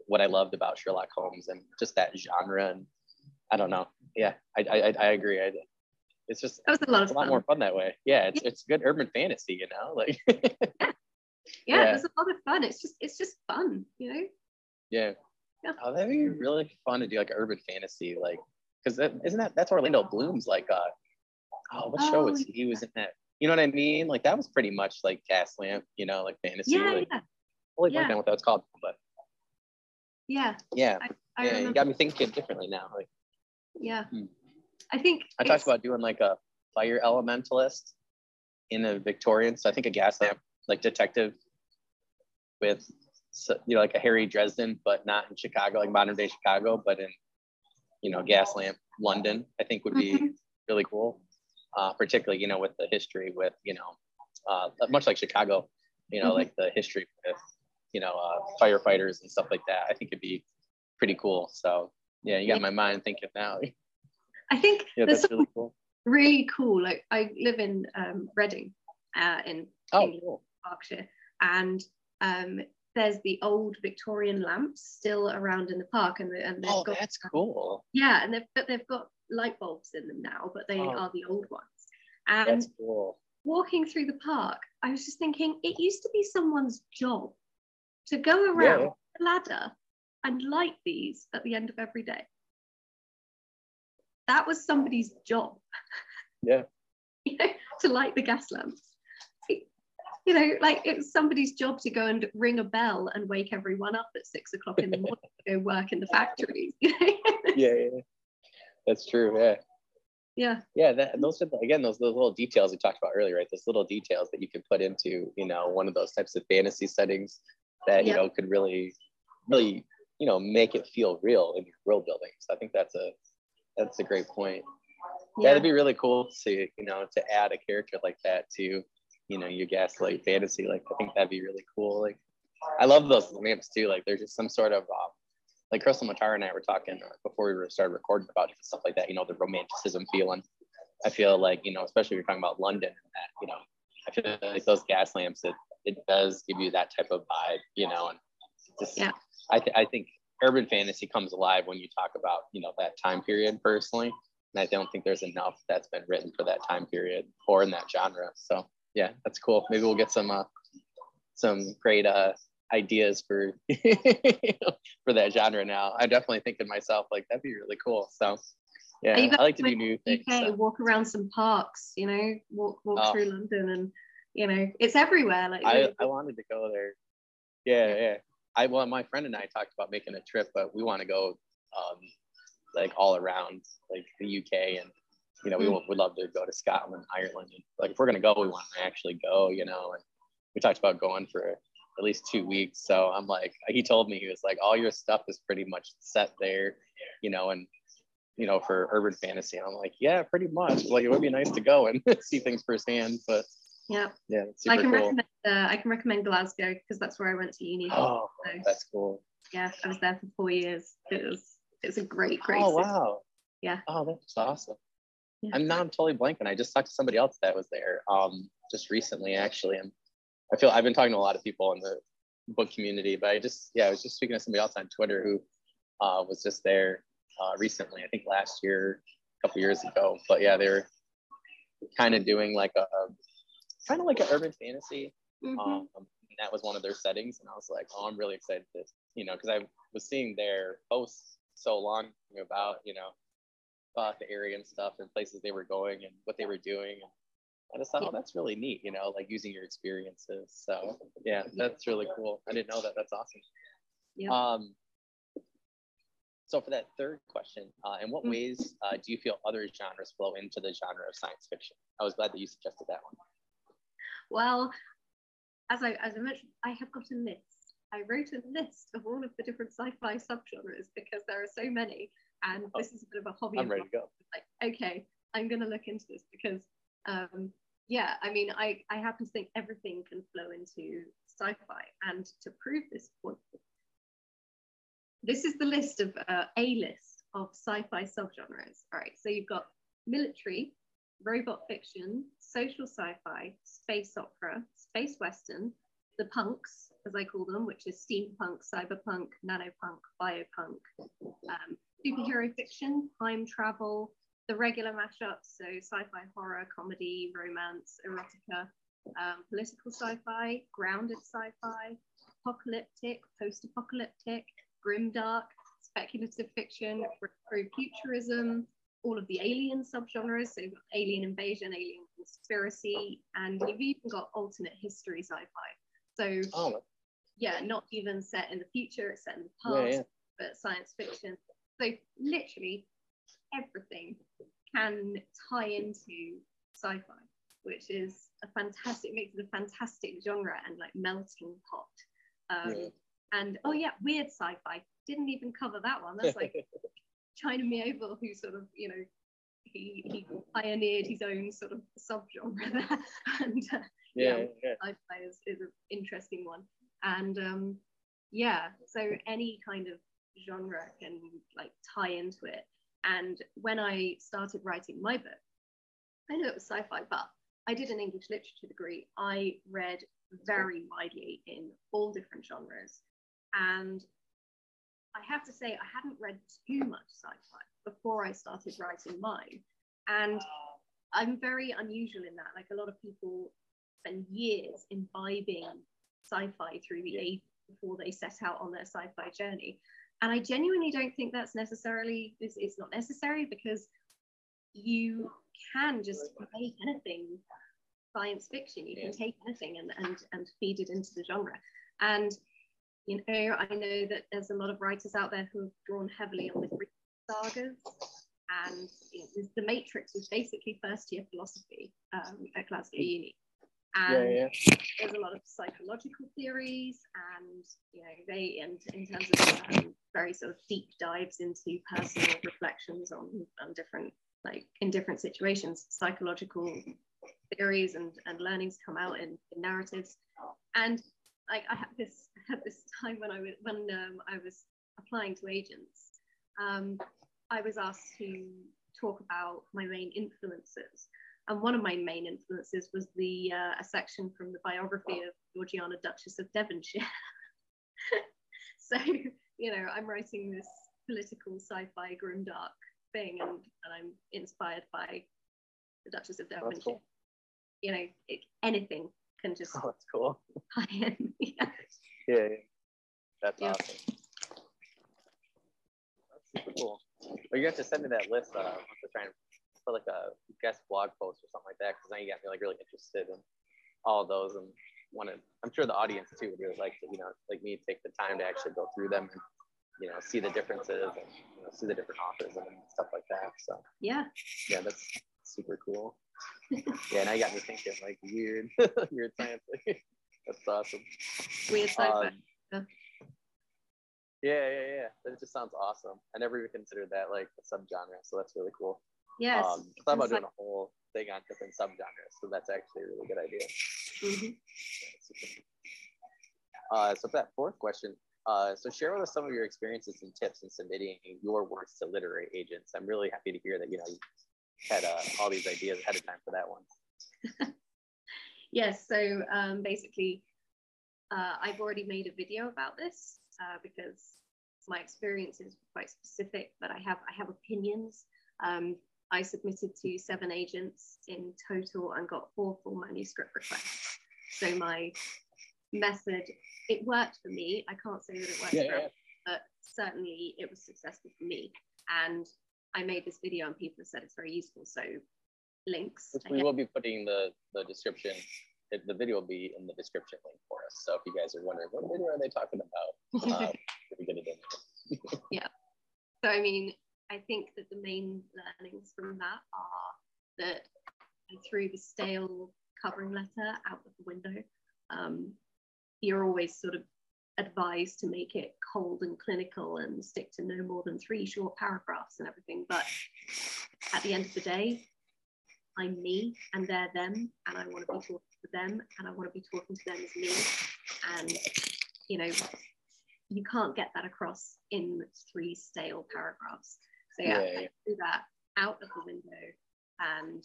what I loved about Sherlock Holmes and just that genre. And I don't know. Yeah, I I, I agree. I, it's just that was a lot, of a lot more fun that way. Yeah, it's yeah. it's good urban fantasy, you know, like. yeah. Yeah, it was a lot of fun. It's just it's just fun, you know. Yeah. Yeah. Oh, that'd be really fun to do like urban fantasy, like because that, isn't that that's Orlando Bloom's like uh oh what oh, show was he? he was in that you know what I mean like that was pretty much like Gaslamp you know like fantasy yeah, like, yeah. Holy yeah. what that was called but yeah yeah I, I yeah remember. you got me thinking differently now like yeah hmm. I think I talked about doing like a fire elementalist in a Victorian so I think a Gaslamp like detective with you know, like a Harry Dresden, but not in Chicago, like modern day Chicago, but in, you know, Gaslamp, London, I think would be mm-hmm. really cool. Uh, particularly, you know, with the history with, you know, uh, much like Chicago, you know, mm-hmm. like the history with, you know, uh, firefighters and stuff like that. I think it'd be pretty cool. So yeah, you got my mind thinking now. I think yeah, that's really cool. Really cool. Like I live in um, Reading, uh, in oh, cool. Berkshire, and um, there's the old Victorian lamps still around in the park, and, the, and they've oh, got that's cool. Yeah, and they've but they've got light bulbs in them now, but they oh. are the old ones. And that's cool. walking through the park, I was just thinking it used to be someone's job to go around yeah. the ladder and light these at the end of every day. That was somebody's job. Yeah. you know, to light the gas lamps you know, like it's somebody's job to go and ring a bell and wake everyone up at six o'clock in the morning to go work in the factories. yeah, yeah, that's true. Yeah. Yeah. Yeah. That, those are again those, those little details we talked about earlier, right? Those little details that you can put into you know one of those types of fantasy settings that you know could really, really you know make it feel real in your world building. So I think that's a that's a great point. Yeah, yeah it'd be really cool to you know to add a character like that to you know your gaslight fantasy like i think that'd be really cool like i love those lamps too like there's just some sort of uh, like crystal matara and i were talking uh, before we started recording about stuff like that you know the romanticism feeling. I feel like you know especially if you're talking about london and that you know i feel like those gas lamps it, it does give you that type of vibe you know and just yeah. I, th- I think urban fantasy comes alive when you talk about you know that time period personally and i don't think there's enough that's been written for that time period or in that genre so yeah, that's cool. Maybe we'll get some uh, some great uh, ideas for for that genre now. I'm definitely thinking myself like that'd be really cool. So yeah, I like to do new things. UK, so. Walk around some parks, you know, walk walk oh. through London, and you know, it's everywhere. Like I, I wanted to go there. Yeah, yeah. I well, my friend and I talked about making a trip, but we want to go um, like all around like the UK and you know, we mm. would love to go to Scotland, Ireland. And, like if we're gonna go, we want to actually go, you know. And we talked about going for at least two weeks. So I'm like, he told me he was like, all your stuff is pretty much set there, you know, and you know, for urban fantasy. And I'm like, yeah, pretty much. Like it would be nice to go and see things firsthand, but yeah, yeah, I can cool. recommend. Uh, I can recommend Glasgow because that's where I went to uni. Oh, so, that's cool. Yeah, I was there for four years. It was it's a great, great. Oh city. wow. Yeah. Oh, that's awesome. Yeah. I'm not I'm totally blanking. I just talked to somebody else that was there um, just recently, actually. And I feel I've been talking to a lot of people in the book community, but I just, yeah, I was just speaking to somebody else on Twitter who uh, was just there uh, recently, I think last year, a couple years ago. But yeah, they are kind of doing like a, kind of like an urban fantasy. Mm-hmm. Um, that was one of their settings. And I was like, oh, I'm really excited to, you know, because I was seeing their posts so long about, you know, about the area and stuff and places they were going and what they were doing. And I just thought, oh, that's really neat, you know, like using your experiences. So yeah, that's really cool. I didn't know that. That's awesome. Yeah. Um, so for that third question, uh, in what mm-hmm. ways uh, do you feel other genres flow into the genre of science fiction? I was glad that you suggested that one. Well, as I as I mentioned, I have got a list. I wrote a list of all of the different sci-fi subgenres because there are so many, and oh, this is a bit of a hobby. I'm ready to go. Like, okay, I'm going to look into this because, um, yeah, I mean, I I happen to think everything can flow into sci-fi, and to prove this point, this is the list of uh, a list of sci-fi subgenres. All right, so you've got military, robot fiction, social sci-fi, space opera, space western, the punks, as I call them, which is steampunk, cyberpunk, nanopunk, biopunk, um, superhero fiction, time travel, the regular mashups, so sci-fi, horror, comedy, romance, erotica, um, political sci-fi, grounded sci-fi, apocalyptic, post-apocalyptic, grimdark, speculative fiction, futurism, all of the alien subgenres, so alien invasion, alien conspiracy, and you've even got alternate history sci-fi. So oh. yeah, not even set in the future, it's set in the past, yeah, yeah. but science fiction. So literally everything can tie into sci-fi, which is a fantastic, makes it a fantastic genre and like melting pot. Um, yeah. And oh yeah, weird sci-fi. Didn't even cover that one. That's like China Miéville, who sort of, you know, he, he pioneered his own sort of subgenre there. and uh, yeah, yeah, yeah. sci-fi is, is an interesting one. And um, yeah, so any kind of genre can like tie into it. And when I started writing my book, I know it was sci-fi, but I did an English literature degree. I read very widely in all different genres. And I have to say, I hadn't read too much sci-fi before I started writing mine. And I'm very unusual in that. Like a lot of people spend years imbibing sci-fi through the age before they set out on their sci-fi journey. And I genuinely don't think that's necessarily, it's, it's not necessary because you can just make anything science fiction. You can take anything and, and, and feed it into the genre. And you know, I know that there's a lot of writers out there who have drawn heavily on the Greek sagas, and you know, the Matrix was basically first year philosophy um, at Glasgow Uni. And yeah, yeah. there's a lot of psychological theories, and you know, they and in terms of um, very sort of deep dives into personal reflections on on different like in different situations, psychological theories and and learnings come out in, in narratives, and like I had this I had this time when I was when um, I was applying to agents, um, I was asked to talk about my main influences, and one of my main influences was the uh, a section from the biography of Georgiana, Duchess of Devonshire. so you know, I'm writing this political sci-fi grimdark thing, and, and I'm inspired by the Duchess of Devonshire. Cool. You know, it, anything can just. Oh, that's cool. Tie in. yeah. yeah. That's yeah. awesome. That's super cool. Well, you have to send me that list. Uh, to try and put like a guest blog post or something like that, because now you got me like really interested in all of those and want to. I'm sure the audience too would really like to, you know, like me take the time to actually go through them and you know see the differences and you know, see the different authors and stuff like that. So yeah, yeah, that's super cool yeah, now you got me thinking like weird, weird science. That's awesome. Weird sci-fi. Um, yeah, yeah, yeah. That just sounds awesome. I never even considered that like a subgenre, so that's really cool. Yes. Um, I thought about doing a whole thing on different subgenres, so that's actually a really good idea. Mm-hmm. Uh, so for that fourth question, uh, so share with us some of your experiences and tips in submitting your works to literary agents. I'm really happy to hear that you know had uh, all these ideas ahead of time for that one. yes, so um, basically, uh, I've already made a video about this uh, because my experience is quite specific, but I have I have opinions. Um, I submitted to seven agents in total and got four full manuscript requests. So my method, it worked for me. I can't say that it worked yeah, for yeah. but certainly it was successful for me. And I made this video and people have said it's very useful. So links. Which we will be putting the, the description. The video will be in the description link for us. So if you guys are wondering what video are they talking about, um, we get it in. yeah. So I mean, I think that the main learnings from that are that I threw the stale covering letter out of the window. um, you're always sort of advised to make it cold and clinical and stick to no more than three short paragraphs and everything. But at the end of the day, I'm me and they're them, and I want to be talking to them, and I want to be talking to them as me. And you know, you can't get that across in three stale paragraphs. So yeah, yeah, yeah. threw that out of the window, and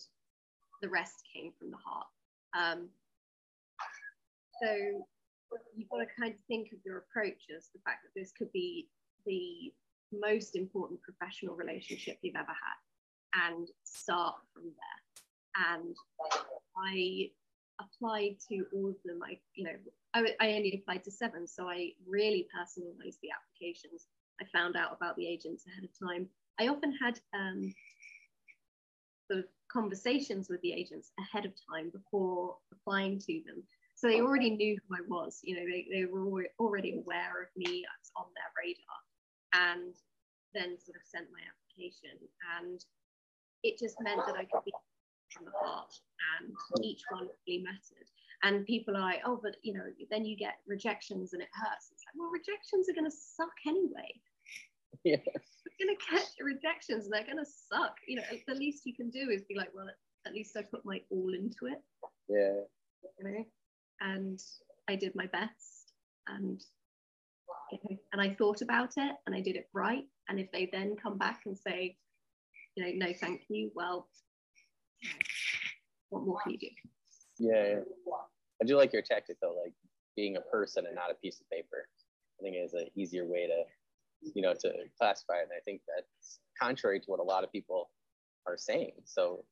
the rest came from the heart. Um, so you've got to kind of think of your approach as the fact that this could be the most important professional relationship you've ever had and start from there. And I applied to all of them. I, you know, I, I only applied to seven, so I really personalized the applications. I found out about the agents ahead of time. I often had um, sort of conversations with the agents ahead of time before applying to them so they already knew who I was. You know, they, they were already aware of me. I was on their radar, and then sort of sent my application. And it just meant that I could be from the heart, and each one really mattered. And people are like, oh, but you know, then you get rejections and it hurts. It's like, well, rejections are going to suck anyway. Yeah. You're going to get rejections and they're going to suck. You know, the least you can do is be like, well, at least I put my all into it. Yeah. You know? and I did my best and you know, and I thought about it and I did it right. And if they then come back and say, you know, no, thank you, well, what more can you do? Yeah, I do like your tactic though, like being a person and not a piece of paper. I think is an easier way to, you know, to classify it. And I think that's contrary to what a lot of people are saying. So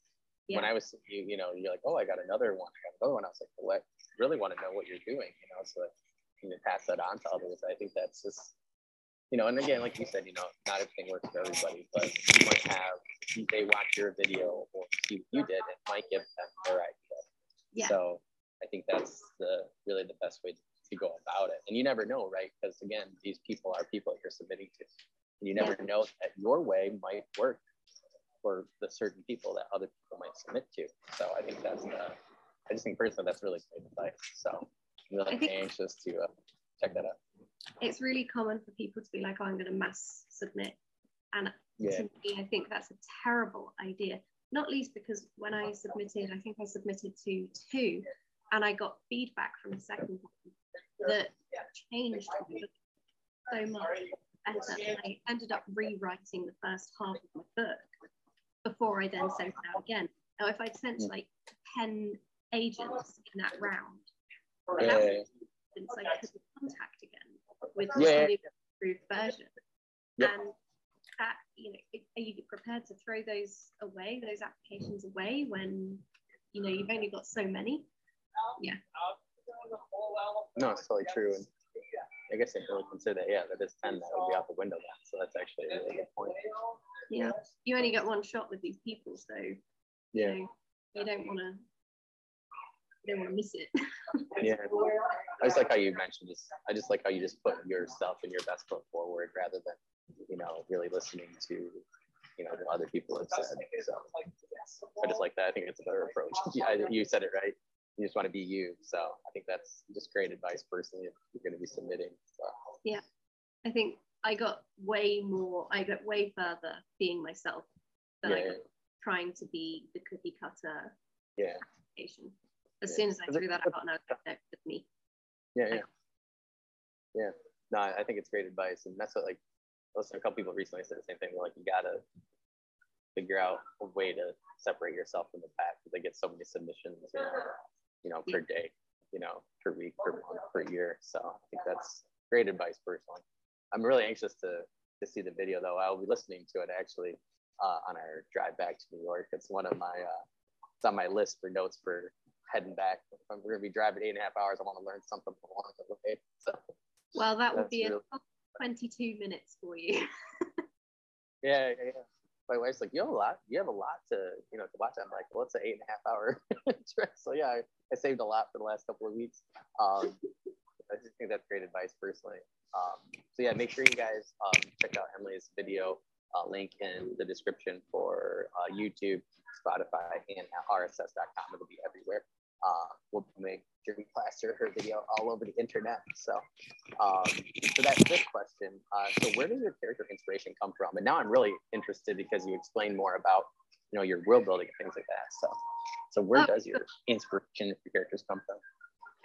yeah. when I was, you, you know, you're like, oh, I got another one, I got another one. I was like, well, what? really want to know what you're doing, you know, so you can pass that on to others. I think that's just, you know, and again, like you said, you know, not everything works for everybody, but you might have, they watch your video or see what you did, it might give them their idea. Yeah. So I think that's the really the best way to go about it. And you never know, right? Because again, these people are people that you're submitting to. And you never yeah. know that your way might work for the certain people that other people might submit to. So I think that's the I just think personally that's really great advice. So I'm really anxious to uh, check that out. It's really common for people to be like, oh, I'm going to mass submit. And yeah. to me, I think that's a terrible idea. Not least because when I submitted, I think I submitted to two, and I got feedback from the second one that changed so much better. I ended up rewriting the first half of my book before I then sent it out again. Now, if I'd sent hmm. like 10 agents in that round. Yeah. Since I could contact again with yeah. the approved version. Yep. And that, you know, are you prepared to throw those away, those applications away when, you know, you've only got so many? Yeah. No, it's totally true. And I guess I really consider that, yeah, that is 10 that would be out the window now. So that's actually a really good point. Yeah. You only get one shot with these people. So, yeah. You, know, you don't want to don't want to miss it. yeah, I just like how you mentioned just. I just like how you just put yourself and your best foot forward rather than you know really listening to you know what other people have said. So I just like that. I think it's a better approach. yeah, you said it right. You just want to be you. So I think that's just great advice personally if you're going to be submitting. So. Yeah, I think I got way more. I got way further being myself than yeah, I got trying to be the cookie cutter. Yeah. Patient as yeah. soon as I threw that out and I was like, with me. Yeah, yeah. Yeah. No, I think it's great advice. And that's what like I listened to a couple people recently said the same thing. Like you gotta figure out a way to separate yourself from the pack because they get so many submissions, you know, you know, per day, you know, per week, per month, per year. So I think that's great advice personally. I'm really anxious to to see the video though. I'll be listening to it actually uh, on our drive back to New York. It's one of my uh, it's on my list for notes for heading back. If I'm going to be driving eight and a half hours, I want to learn something along the way. So, well, that would be really... 22 minutes for you. yeah, yeah, yeah. My wife's like, you have a lot. You have a lot to, you know, to watch. I'm like, well, it's an eight and a half hour trip. So yeah, I, I, saved a lot for the last couple of weeks. Um, I just think that's great advice personally. Um, so yeah, make sure you guys um, check out Emily's video uh, link in the description for uh, YouTube, Spotify, and RSS.com. It'll be everywhere. Uh, we'll make sure we Plaster her video all over the internet. So, um, so that's this question. Uh, so where does your character inspiration come from? And now I'm really interested because you explained more about, you know, your world building and things like that. So, so where oh, does your inspiration for characters come from?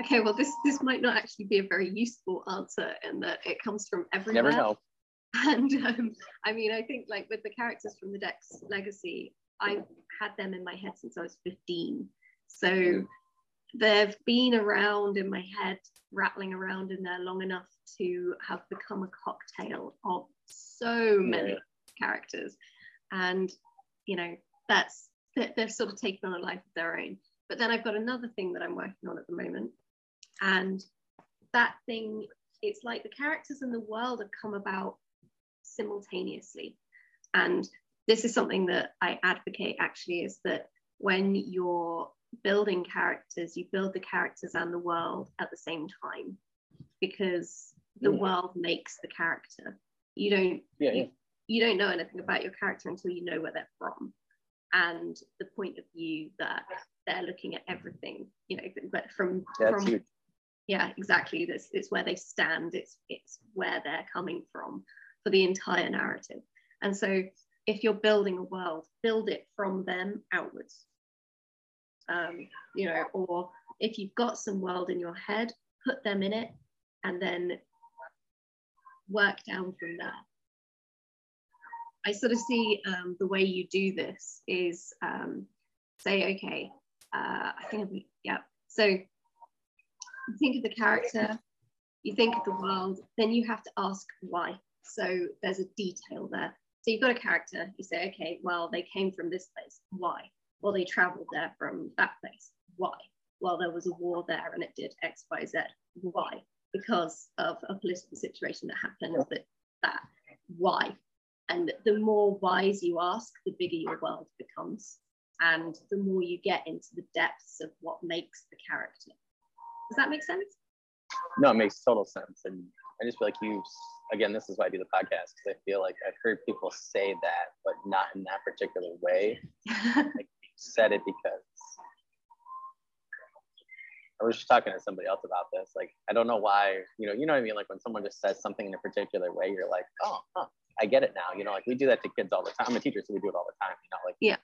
Okay, well, this this might not actually be a very useful answer in that it comes from everywhere. Never know. And um, I mean, I think like with the characters from the Dex Legacy, I've had them in my head since I was 15. So mm they've been around in my head, rattling around in there long enough to have become a cocktail of so many yeah. characters. And, you know, that's, that they've sort of taken on a life of their own. But then I've got another thing that I'm working on at the moment. And that thing, it's like the characters in the world have come about simultaneously. And this is something that I advocate actually is that when you're building characters, you build the characters and the world at the same time because the yeah. world makes the character. You don't yeah, you, yeah. you don't know anything about your character until you know where they're from and the point of view that they're looking at everything, you know, but from, from huge. yeah, exactly. This it's where they stand, it's it's where they're coming from for the entire narrative. And so if you're building a world, build it from them outwards um, you know, or if you've got some world in your head, put them in it and then work down from there. I sort of see um, the way you do this is um, say, okay, uh, I think, yeah. So you think of the character, you think of the world, then you have to ask why. So there's a detail there. So you've got a character, you say, okay, well, they came from this place. Why? well, they traveled there from that place. Why? Well, there was a war there and it did X, Y, Z. Why? Because of a political situation that happened that, that. Why? And the more whys you ask, the bigger your world becomes. And the more you get into the depths of what makes the character. Does that make sense? No, it makes total sense. And I just feel like you, again, this is why I do the podcast. because I feel like I've heard people say that, but not in that particular way. like said it because I was just talking to somebody else about this. Like, I don't know why, you know, you know what I mean? Like when someone just says something in a particular way, you're like, oh, huh, I get it now. You know, like we do that to kids all the time. I'm a teacher, so we do it all the time. You know, like yeah.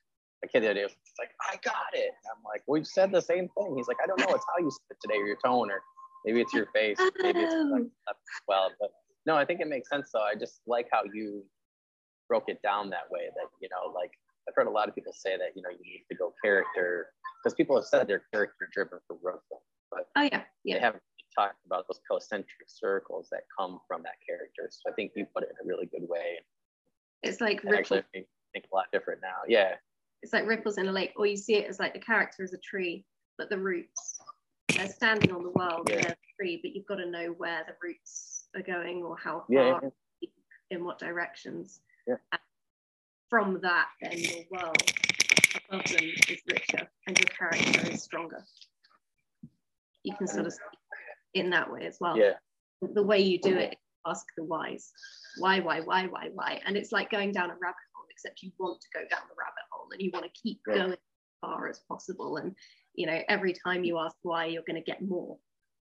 A kid the other day was like, I got it. I'm like, we've said the same thing. He's like, I don't know, it's how you said it today, or your tone, or maybe it's your face, maybe it's oh. like, oh. well, but no, I think it makes sense. though. I just like how you broke it down that way. That you know, like I've heard a lot of people say that you know you need to go character because people have said they're character driven for growth, but oh yeah, yeah. they haven't talked about those concentric circles that come from that character. So I think you put it in a really good way. It's like actually I think a lot different now. Yeah. It's like ripples in a lake, or you see it as like the character is a tree, but the roots they're standing on the world, yeah. they're a tree, but you've got to know where the roots are going or how far yeah, yeah. in what directions. From that, then your world above them is richer and your character is stronger. You can sort of in that way as well. Yeah. The way you do it, ask the whys. Why, why, why, why, why? And it's like going down a rabbit hole, except you want to go down the rabbit hole and you want to keep going as far as possible. And, you know, every time you ask why, you're going to get more.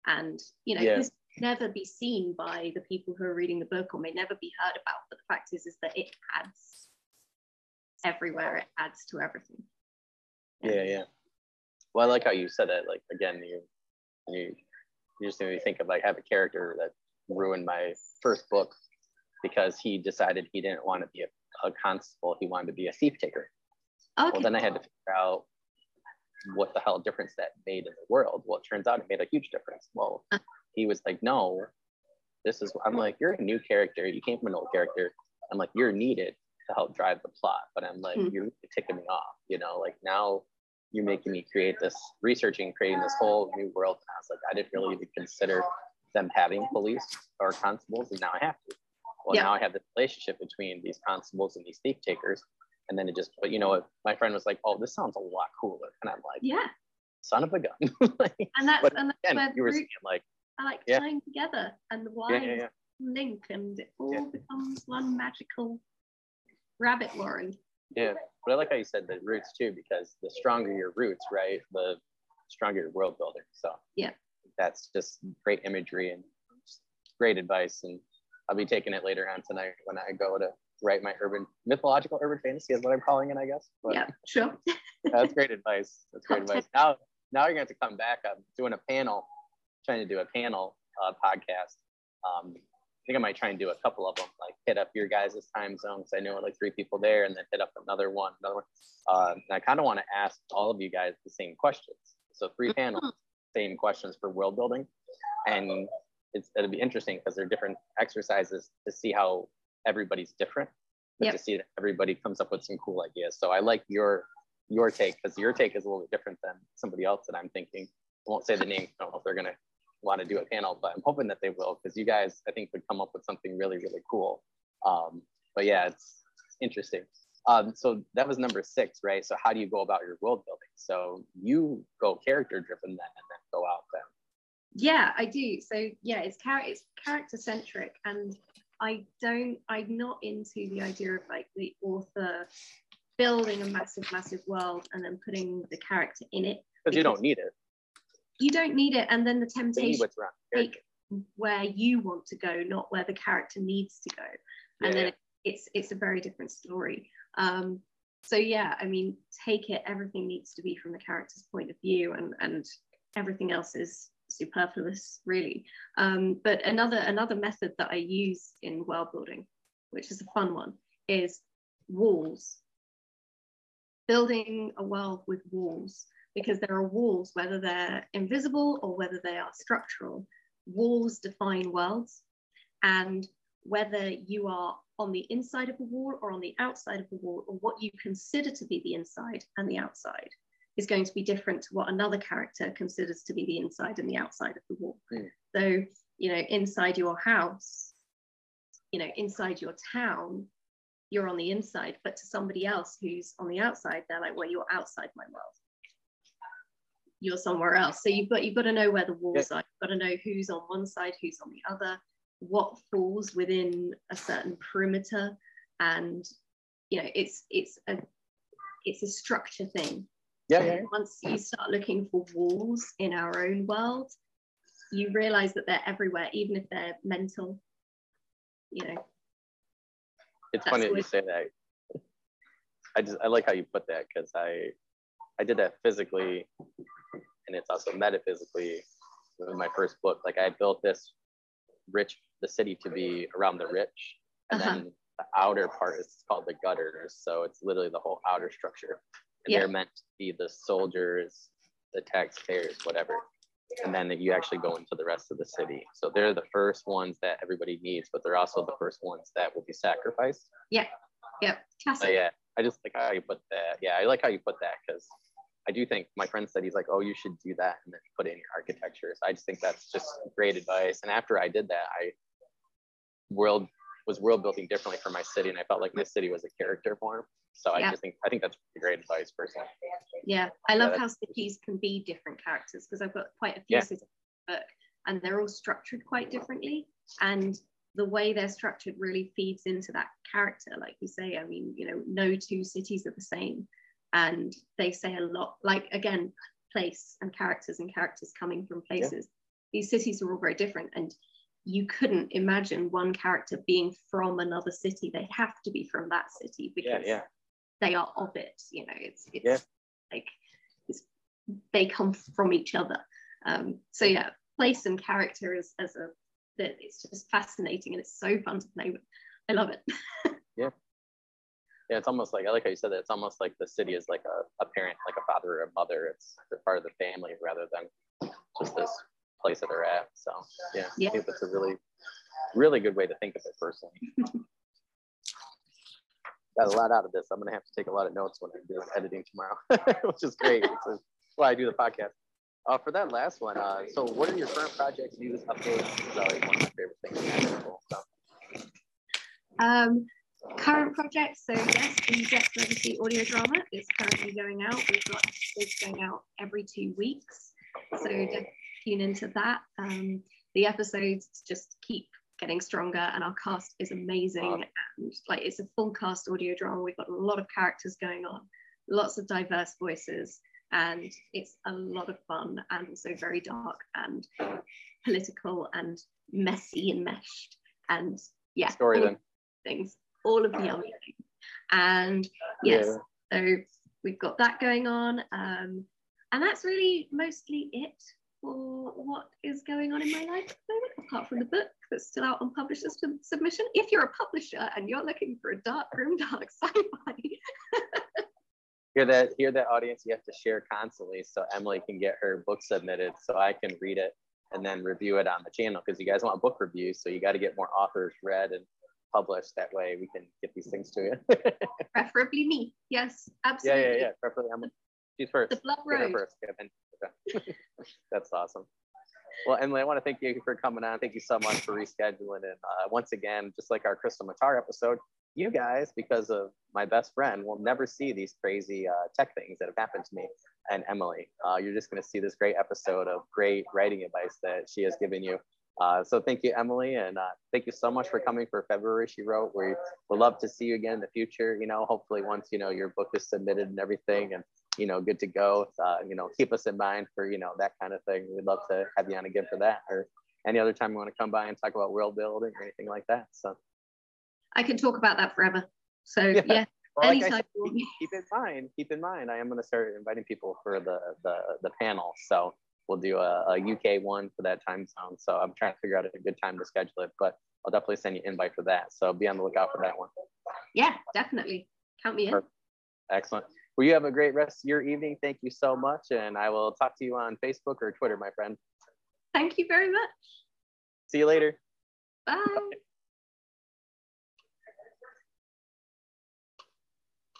And, you know, yeah. this never be seen by the people who are reading the book or may never be heard about. But the fact is, is that it adds everywhere. It adds to everything. Yeah, yeah. yeah. Well, I like how you said it. Like again, you you you just made me think of like I have a character that ruined my first book because he decided he didn't want to be a, a constable. He wanted to be a thief taker. Okay. Well, then I had to figure out what the hell difference that made in the world. Well, it turns out it made a huge difference. Well, he was like, no, this is, I'm like, you're a new character. You came from an old character. I'm like, you're needed to help drive the plot. But I'm like, mm. you're ticking me off, you know, like now you're making me create this researching, creating this whole new world. And I was like, I didn't really even consider them having police or constables, and now I have to. Well, yeah. now I have this relationship between these constables and these thief takers. And then it just, but you know, my friend was like, oh, this sounds a lot cooler. And I'm like, yeah, son of a gun. like, and that's, and that's again, you were saying like, I like yeah. tying together and the why yeah, yeah, link and it all becomes one magical rabbit warren. Yeah, but I like how you said the roots too, because the stronger your roots, right, the stronger your world building. So yeah, that's just great imagery and great advice. And I'll be taking it later on tonight when I go to write my urban mythological urban fantasy is what I'm calling it, I guess. But yeah, sure. that's great advice. That's great advice. Now, now you're going to have to come back. I'm doing a panel, trying to do a panel uh, podcast. Um, think I might try and do a couple of them, like hit up your guys' time zone because I know like three people there, and then hit up another one, another one. Uh, and I kind of want to ask all of you guys the same questions. So three mm-hmm. panels, same questions for world building, and it's, it'll be interesting because they're different exercises to see how everybody's different, but yep. to see that everybody comes up with some cool ideas. So I like your your take because your take is a little bit different than somebody else that I'm thinking. I won't say the name. I don't know if they're gonna want to do a panel, but I'm hoping that they will because you guys I think would come up with something really really cool. Um, but yeah, it's, interesting. Um, so that was number six, right? So how do you go about your world building? So you go character driven then, and then go out then. Yeah, I do. So yeah, it's character it's character centric, and I don't, I'm not into the idea of like the author building a massive, massive world and then putting the character in it. Because you don't need it. You don't need it. And then the temptation take where you want to go, not where the character needs to go. And yeah, then it's it's a very different story. Um, so yeah, I mean, take it, everything needs to be from the character's point of view and and everything else is superfluous, really. Um, but another another method that I use in world building, which is a fun one, is walls. Building a world with walls, because there are walls, whether they're invisible or whether they are structural. Walls define worlds, and whether you are on the inside of a wall or on the outside of a wall, or what you consider to be the inside and the outside, is going to be different to what another character considers to be the inside and the outside of the wall. Mm. So, you know, inside your house, you know, inside your town, you're on the inside, but to somebody else who's on the outside, they're like, well, you're outside my world. You're somewhere else. So you've got you've got to know where the walls yeah. are. You've got to know who's on one side, who's on the other, what falls within a certain perimeter, and you know, it's it's a it's a structure thing yeah, yeah. Once you start looking for walls in our own world, you realize that they're everywhere, even if they're mental. You know. It's funny that you say that. I just I like how you put that because I I did that physically, and it's also metaphysically in my first book. Like I built this rich the city to be around the rich, and uh-huh. then the outer part is called the gutters. So it's literally the whole outer structure and yeah. they're meant to be the soldiers, the taxpayers, whatever. And then that you actually go into the rest of the city. So they're the first ones that everybody needs, but they're also the first ones that will be sacrificed. Yeah. Yeah. Yeah. I just like how you put that. Yeah, I like how you put that because I do think my friend said he's like, oh, you should do that and then put it in your architecture. So I just think that's just great advice. And after I did that, I world was world building differently for my city, and I felt like my city was a character form. So I just think I think that's great advice personally. Yeah, I love yeah, how cities can be different characters because I've got quite a few yeah. cities in the book, and they're all structured quite differently, and the way they're structured really feeds into that character. Like you say, I mean, you know, no two cities are the same, and they say a lot. Like again, place and characters and characters coming from places. Yeah. These cities are all very different, and you couldn't imagine one character being from another city. They have to be from that city because yeah, yeah. they are of it. You know, it's it's like it's, they come from each other. Um, so yeah, place and character as as a that it's just fascinating and it's so fun to play with. I love it. yeah. Yeah, it's almost like I like how you said that. It's almost like the city is like a, a parent, like a father or a mother. It's they're part of the family rather than just this place that they're at. So yeah, yeah. I think that's a really, really good way to think of it personally. Got a lot out of this. I'm gonna have to take a lot of notes when I'm doing editing tomorrow, which is great. That's why I do the podcast. Uh, for that last one, uh, so what are your current projects, news, updates? Is always one of my favorite things. Um, current projects. So yes, the Dex Legacy audio drama is currently going out. We've got episodes going out every two weeks. So tune into that. Um, the episodes just keep getting stronger and our cast is amazing and like it's a full cast audio drama we've got a lot of characters going on lots of diverse voices and it's a lot of fun and also very dark and political and messy and meshed and yeah story then things all of the yummy things and yes yeah. so we've got that going on um, and that's really mostly it for what is going on in my life at the moment, apart from the book that's still out on publishers submission. If you're a publisher and you're looking for a dark, room dark sci-fi. hear that, hear that audience, you have to share constantly so Emily can get her book submitted so I can read it and then review it on the channel because you guys want book reviews. So you got to get more authors read and published. That way we can get these things to you. Preferably me. Yes, absolutely. Yeah, yeah, yeah. Preferably Emily. She's first. The blood road. First. That's awesome. Well, Emily, I want to thank you for coming on. Thank you so much for rescheduling. And uh, once again, just like our Krystle Matar episode, you guys, because of my best friend, will never see these crazy uh, tech things that have happened to me and Emily. Uh, you're just going to see this great episode of great writing advice that she has given you. Uh, so thank you, Emily, and uh, thank you so much for coming for February. She wrote. We would love to see you again in the future. You know, hopefully once you know your book is submitted and everything, and you know, good to go. Uh, you know, keep us in mind for, you know, that kind of thing. We'd love to have you on again for that or any other time you want to come by and talk about world building or anything like that. So I can talk about that forever. So yeah. yeah. Well, like said, keep, keep in mind, keep in mind, I am going to start inviting people for the, the, the panel. So we'll do a, a UK one for that time zone. So I'm trying to figure out a good time to schedule it, but I'll definitely send you an invite for that. So be on the lookout for that one. Yeah, definitely. Count me in. Perfect. Excellent. Well, you have a great rest of your evening. Thank you so much. And I will talk to you on Facebook or Twitter, my friend. Thank you very much. See you later. Bye. Bye.